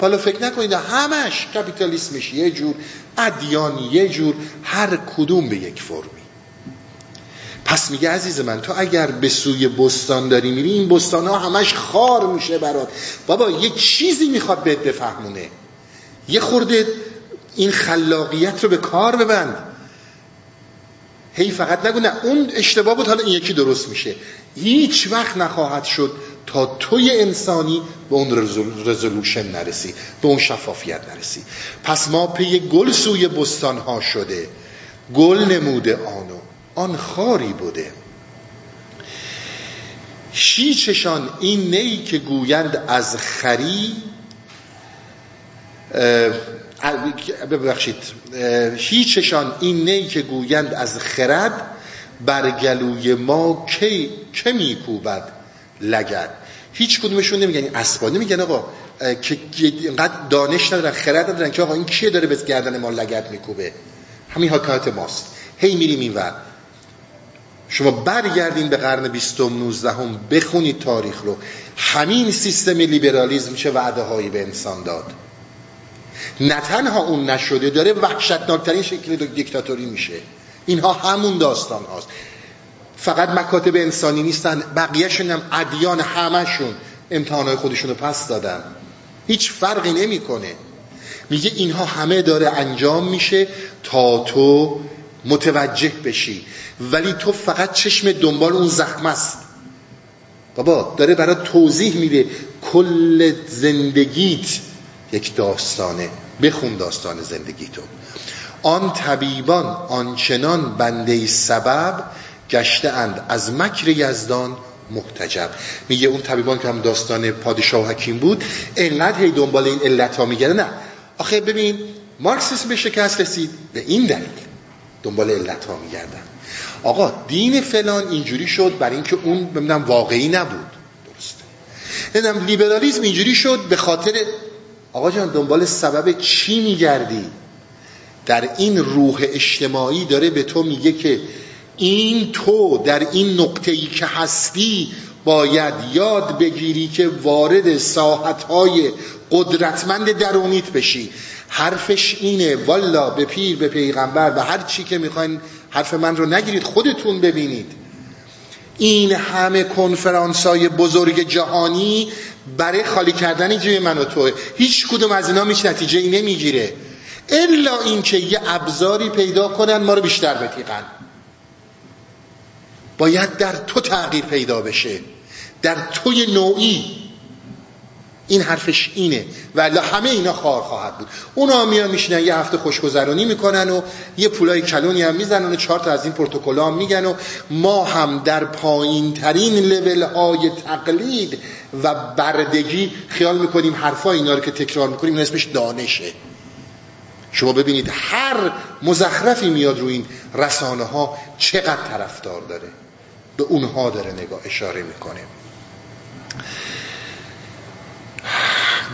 حالا فکر نکنید همش کپیتالیسمش یه جور ادیان یه جور هر کدوم به یک فرمی. پس میگه عزیز من تو اگر به سوی بستان داری میری این بستان ها همش خار میشه برات. بابا یه چیزی می‌خواد بهت بفهمونه. یه خورده این خلاقیت رو به کار ببند. هی فقط نگو نه اون اشتباه بود حالا این یکی درست میشه. هیچ وقت نخواهد شد تا توی انسانی به اون رزولوشن نرسی به اون شفافیت نرسی. پس ما پی گل سوی بستان ها شده. گل نموده آنو. آن خاری بوده. شیچشان این نی که گویند از خری ببخشید. هیچشان این نی که گویند از خرد بر گلوی ما کی که میکوبد لگد؟ هیچ کدومشون نمیگن این اسبا. نمیگن آقا که اینقدر دانش ندارن خرد ندارن که آقا این کیه داره به گردن ما لگد میکوبه؟ همین حکایت ماست. هی میریم این ور. شما برگردین به قرن بیستم نوزدهم بخونید تاریخ رو. همین سیستم لیبرالیزم چه وعده هایی به انسان داد؟ نه تنها اون نشده داره وحشتناکترین شکل دیکتاتوری میشه. اینها همون داستان هاست. فقط مکاتب انسانی نیستن بقیهشون هم ادیان همشون امتحانهای خودشون رو پس دادن. هیچ فرقی نمی‌کنه. میگه اینها همه داره انجام میشه تا تو متوجه بشی. ولی تو فقط چشم دنبال اون زخم است. بابا داره برای توضیح میده کل زندگیت. یک داستانه. بخون داستان زندگی تو. آن طبیبان آنچنان بنده سبب گشته اند. از مکر یزدان محتجب. میگه اون طبیبان که هم داستان پادشاه حکیم بود انقدر هی دنبال این علت ها میگه نه. آخه ببین مارکسیسم به شکست رسید. به این دلیل دنبال علت ها میگردن. آقا دین فلان اینجوری شد برای اینکه اون ببینم واقعی نبود. درسته. نمی‌دونم لیبرالیسم اینجوری شد به خاطر آقا جان دنبال سبب چی میگردی؟ در این روح اجتماعی داره به تو میگه که این تو در این نقطه ای که هستی باید یاد بگیری که وارد ساحتهای قدرتمند درونیت بشی. حرفش اینه والا به پیر به پیغمبر و هر چی که می‌خواین حرف من رو نگیرید خودتون ببینید. این همه کنفرانس های بزرگ جهانی برای خالی کردن جای من و توه. هیچ کدوم از اینا میشه نتیجه ای نمی‌گیره. الا اینکه یه ابزاری پیدا کنن ما رو بیشتر بتیقن باید در تو تغییر پیدا بشه. در توی نوعی. این حرفش اینه. و همه اینا خواهر خواهد بود. اونا میان میشینن یه هفته خوشگذرانی می‌کنن و یه پولای کلونی هم می‌زنن و چهار تا از این پروتکل هم میگن و ما هم در پایین ترین لول های تقلید و بردگی خیال می‌کنیم حرفا اینا رو که تکرار می‌کنیم این اسمش دانشه. شما ببینید هر مزخرفی میاد روی این رسانه ها چقدر طرفدار داره. به اونها داره نگاه اشاره می‌کنه.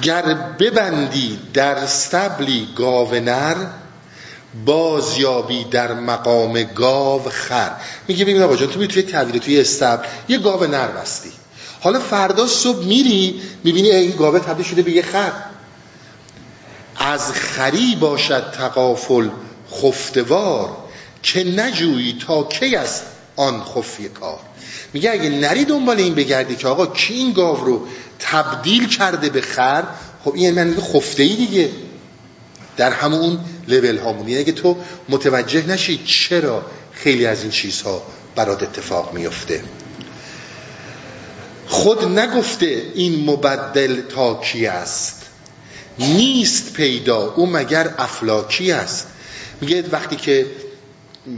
گر ببندی در ستبلی گاو نر بازیابی در مقام گاو خر. میگه ببین آقا جان تو توی طویل توی استبل یه گاو نر بستی. حالا فردا صبح میری می‌بینی این گاوه تبدیل شده به یه خر. از خری باشد تقافل خفتوار که نجویی تا کی است آن خفی کار. میگه اگه نری دنبال این بگردی که آقا کی این گاو رو تبدیل کرده به خر؟ خب این من میگه خفته ای دیگه. در همون لول هامونی اگه تو متوجه نشی چرا خیلی از این چیزها برات اتفاق میفته. خود نگفته این مبدل تا کی است. نیست پیدا او مگر افلاکی است. میگه وقتی که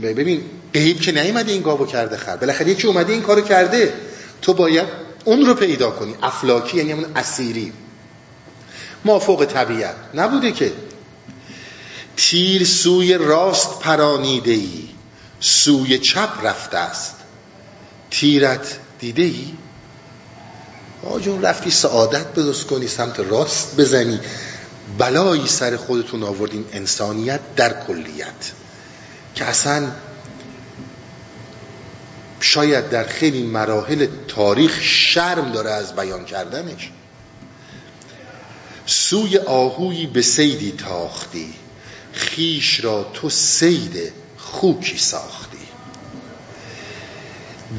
ببین قیب که نیومده این گاوو کرده خر. بالاخره یکی اومده این کارو کرده. تو باید اون رو پیدا کنی. افلاکی یعنی همون اسیری. ما فوق طبیعت. نبوده که تیر سوی راست پرانیده ای سوی چپ رفته است تیرت دیده ای آجون رفتی سعادت بدست کنی سمت راست بزنی. بلایی سر خودتون آوردین انسانیت در کلیت. که اصلا شاید در خیلی مراحل تاریخ شرم داره از بیان کردنش. سوی آهویی به سیدی تاختی خیش را تو سید خوکی ساختی.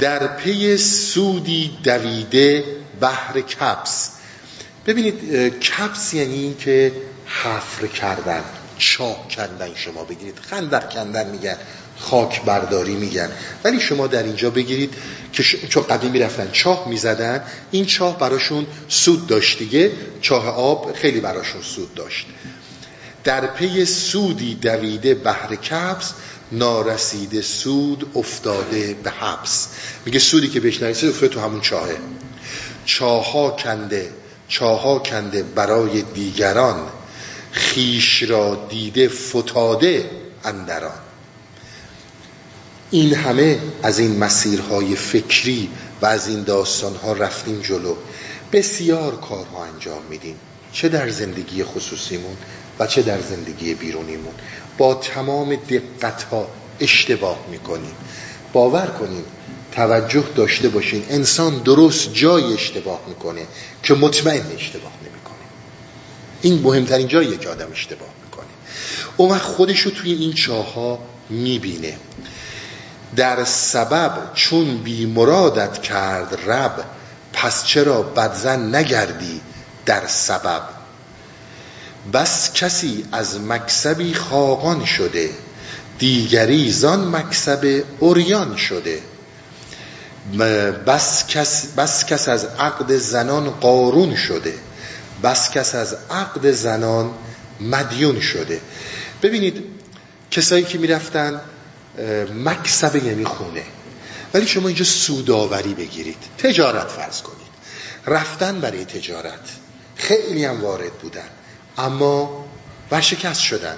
در پی سودی دویده بحر کپس ببینید کپس یعنی این که حفر کردن چاه کندن شما بگیرید. خندق کندن میگن. خاک برداری میگن. ولی شما در اینجا بگیرید که چون قدیمی رفتن چاه می‌زدن این چاه براشون سود داشت دیگه. چاه آب خیلی براشون سود داشت. در پی سودی دویده بحر کبس نارسیده سود افتاده به حبس. میگه سودی که بهش نرسید افتاده تو همون چاهه. چاها کنده چاها کنده برای دیگران. خیش را دیده فتاده اندران. این همه از این مسیرهای فکری و از این داستانها رفتیم جلو. بسیار کارها انجام میدیم. چه در زندگی خصوصیمون و چه در زندگی بیرونیمون. با تمام دقتها اشتباه می‌کنیم. باور کنیم توجه داشته باشین. انسان درست جای اشتباه می‌کنه که مطمئن اشتباه نمی‌کنه. این مهمترین جاییه که آدم اشتباه می‌کنه. اون وقت خودش رو توی این چاه ها می‌بینه. در سبب چون بی مرادت کرد رب پس چرا بدزن نگردی در سبب؟ بس کسی از مکسبی خاقان شده دیگری زان مکسب اوریان شده. بس کس, بس کس از عقد زنان قارون شده بس کس از عقد زنان مدیون شده. ببینید کسایی که می‌رفتن مکسب یعنی خونه ولی شما اینجا سوداوری بگیرید. تجارت فرض کنید. رفتن برای تجارت. خیلی هم وارد بودن. اما ورشکست شدن.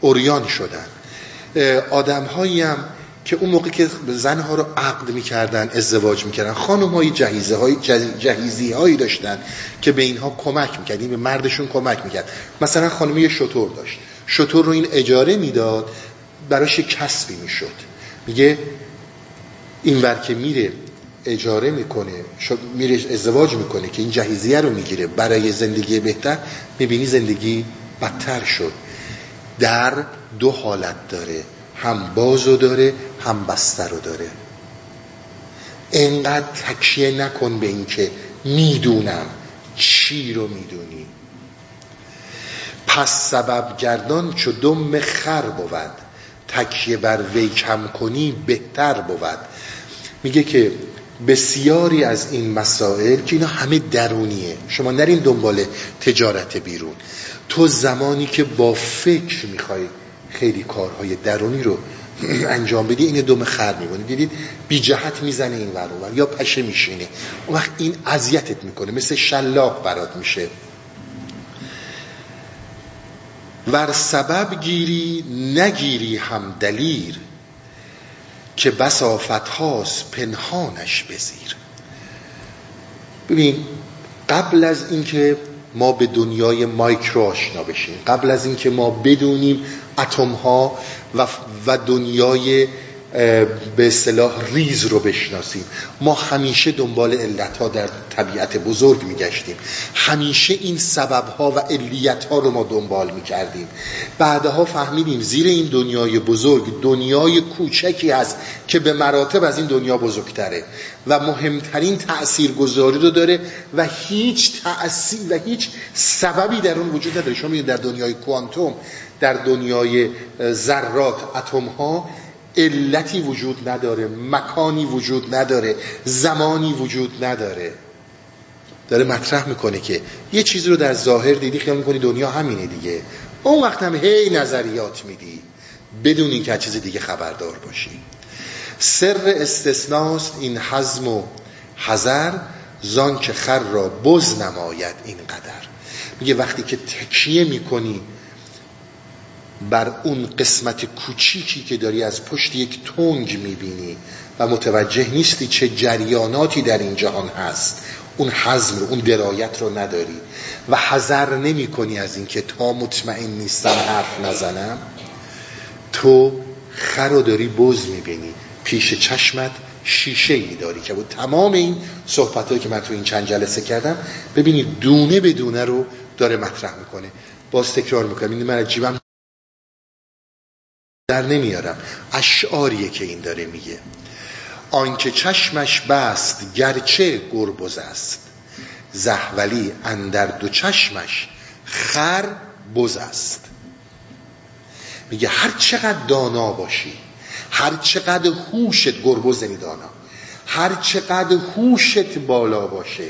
اوریان شدن. آدم هم که اون موقع که زنها رو عقد می‌کردن ازدواج می‌کردن خانم های جهیزه های جهیزی هایی داشتن که به اینها کمک می‌کرد به مردشون کمک می‌کرد. مثلا خانمی شطور داشت. شطور رو این اجاره می‌داد براش کسبی می‌شد. میگه این ور که میره اجاره می‌کنه میره ازدواج می‌کنه که این جهیزیه رو می‌گیره. برای زندگی بهتر می‌بینی زندگی بدتر شد. در دو حالت داره. هم بازو داره هم بستر رو داره. انقدر تکیه نکن به اینکه می‌دونم چی رو می‌دونی. پس سبب گردان چو دم خر بود. تکیه بر وی کم کنی بهتر بود. میگه که بسیاری از این مسائل که اینا همه درونیه. شما نرین دنبال تجارت بیرون. تو زمانی که با فکر می‌خوای خیلی کارهای درونی رو انجام بدی این دم خر می‌کنه دیدید؟ بی جهت می‌زنه این ور یا پشه میشینه. اون وقت این اذیتت می‌کنه. مثل شلاق برات میشه. ور سبب گیری نگیری هم دلیر که بسافت هاست پنهانش بزیر. ببین قبل از اینکه ما به دنیای مایکرو آشنا بشیم قبل از اینکه ما بدونیم اتم ها و, و دنیای به اصطلاح ریز رو بشناسیم. ما همیشه دنبال علت ها در طبیعت بزرگ میگشتیم. همیشه این سبب ها و علیت ها رو ما دنبال می‌کردیم. بعدها فهمیدیم زیر این دنیای بزرگ دنیای کوچکی هست که به مراتب از این دنیا بزرگتره و مهمترین تأثیر گذاری رو داره و هیچ تأثیر و هیچ سببی در اون وجود نداره. شما در دنیای کوانتوم در دنیای ذرات اتم ها علتی وجود نداره مکانی وجود نداره زمانی وجود نداره. داره مطرح می‌کنه که یه چیزی رو در ظاهر دیدی خیال می‌کنی دنیا همینه دیگه. اون وقت هم هی نظریات میدی. بدون اینکه که چیز دیگه خبردار باشی. سر استثناست این حزم و حذر زان که خر را بز نماید این قدر میگه وقتی که تکیه می‌کنی بر اون قسمت کوچیکی که داری از پشت یک تنگ می‌بینی و متوجه نیستی چه جریاناتی در این جهان هست. اون حزم رو اون درایت رو نداری. و حذر نمی کنی از اینکه تا مطمئن نیستم حرف نزنم. تو خر رو داری بز می‌بینی. پیش چشمت شیشه ای داری که بود تمام این صحبت که من تو این چند جلسه کردم ببینید دونه به دونه رو داره مطرح می‌کنه. باز تکرار می‌کنم. این من جیبم در نمیارم. اشعاریه که این داره میگه. آنکه چشمش بست گرچه گربز است. زهولی اندر دو چشمش خر بز است. میگه هر چقدر دانا باشی هر چقدر هوشت گربز یعنی دانا هر چقدر هوشت بالا باشه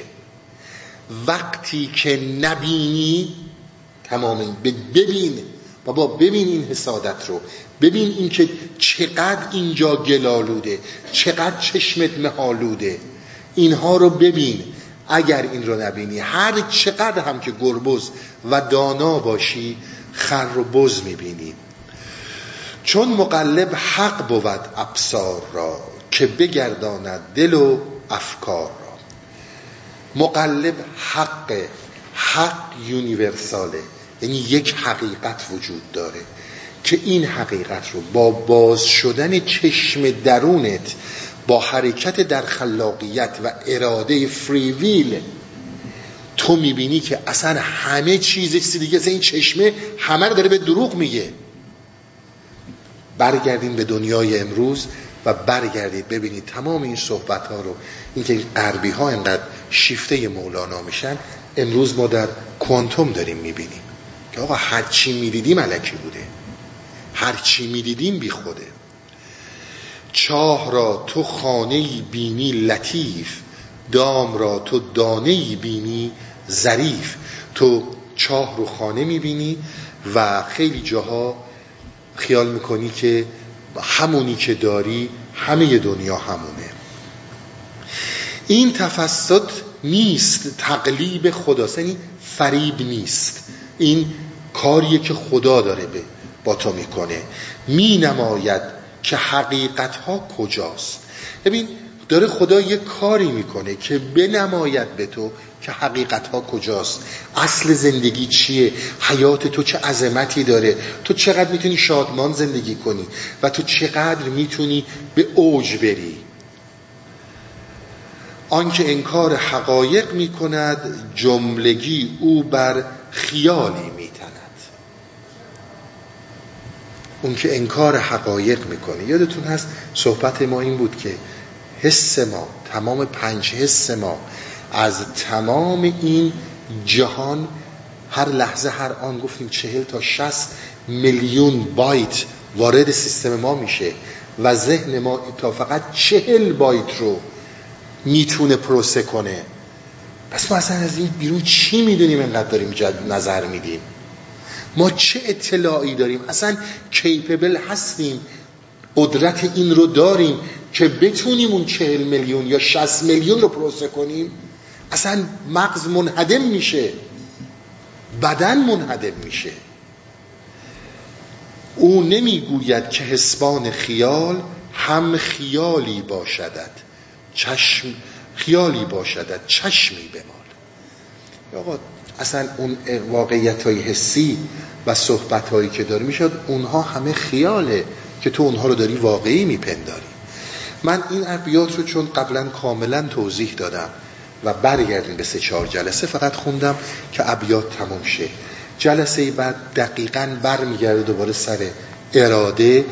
وقتی که نبینی تمام ببین بابا ببین این حسادت رو ببین این که چقدر اینجا گلالوده چقدر چشمت مهالوده اینها رو ببین اگر این رو نبینی هر چقدر هم که گربز و دانا باشی خر رو بز می‌بینی. چون مقلب حق بود ابصار را که بگرداند دل و افکار را. مقلب حق حق یونیورساله. یعنی یک حقیقت وجود داره که این حقیقت رو با باز شدن چشم درونت با حرکت در خلاقیت و اراده فریویل تو می‌بینی که اصلا همه چیز دیگه این چشمه همه رو داره به دروغ میگه. برگردیم به دنیای امروز و برگردید ببینید تمام این صحبت ها رو. اینکه غربی ها اینقدر شیفته مولانا میشن امروز ما در کوانتوم داریم می‌بینیم. که آقا هرچی می‌دیدیم علکی بوده. هرچی می‌دیدیم بی خوده. چاه را تو خانه بینی لطیف دام را تو دانه بینی ظریف. تو چاه رو خانه می‌بینی و خیلی جاها خیال می‌کنی که همونی که داری همه دنیا همونه. این تفسد نیست تقلیب خدا یعنی فریب نیست. این کاریه که خدا داره به با تو می‌کنه. می نماید که حقیقت ها کجاست. ببین داره خدا یه کاری می‌کنه که بنماید به تو که حقیقت ها کجاست. اصل زندگی چیه؟ حیات تو چه عظمتی داره؟ تو چقدر می‌تونی شادمان زندگی کنی؟ و تو چقدر می‌تونی به اوج بری؟ آنکه انکار حقایق می‌کند جملگی او بر خیالی اون که انکار حقایق می‌کنه. یادتون هست صحبت ما این بود که حس ما تمام پنج حس ما از تمام این جهان هر لحظه هر آن گفتیم چهل تا شست میلیون بایت وارد سیستم ما میشه و ذهن ما تا فقط چهل بایت رو می‌تونه پروسه کنه. پس ما اصلا از این بیرون چی می‌دونیم انقدر داریم نظر میدیم؟ ما چه اطلاعی داریم؟ اصلا کیپبل هستیم. قدرت این رو داریم که بتونیم اون چهل میلیون یا شست میلیون رو پروسه کنیم؟ اصلا مغز منهدم میشه. بدن منهدم میشه. او نمی‌گوید که حسبان خیال هم خیالی باشدد چشم خیالی باشدد چشمی بمال. آقا اصلا اون واقعیت های حسی و صحبت هایی که داره می‌شد اونها همه خیاله که تو اونها رو داری واقعی میپنداری. من این ابیات رو چون قبلا کاملا توضیح دادم و برگردیم به سه چهار جلسه. فقط خوندم که ابیات تموم شه. جلسه بعد دقیقا برمیگرده دوباره سر اراده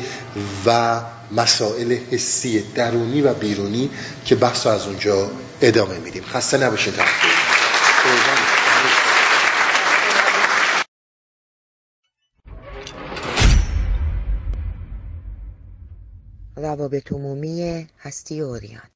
و مسائل حسی درونی و بیرونی که بحث از اونجا ادامه میدیم. خسته نباشید. روابط عمومی هستی اوریان.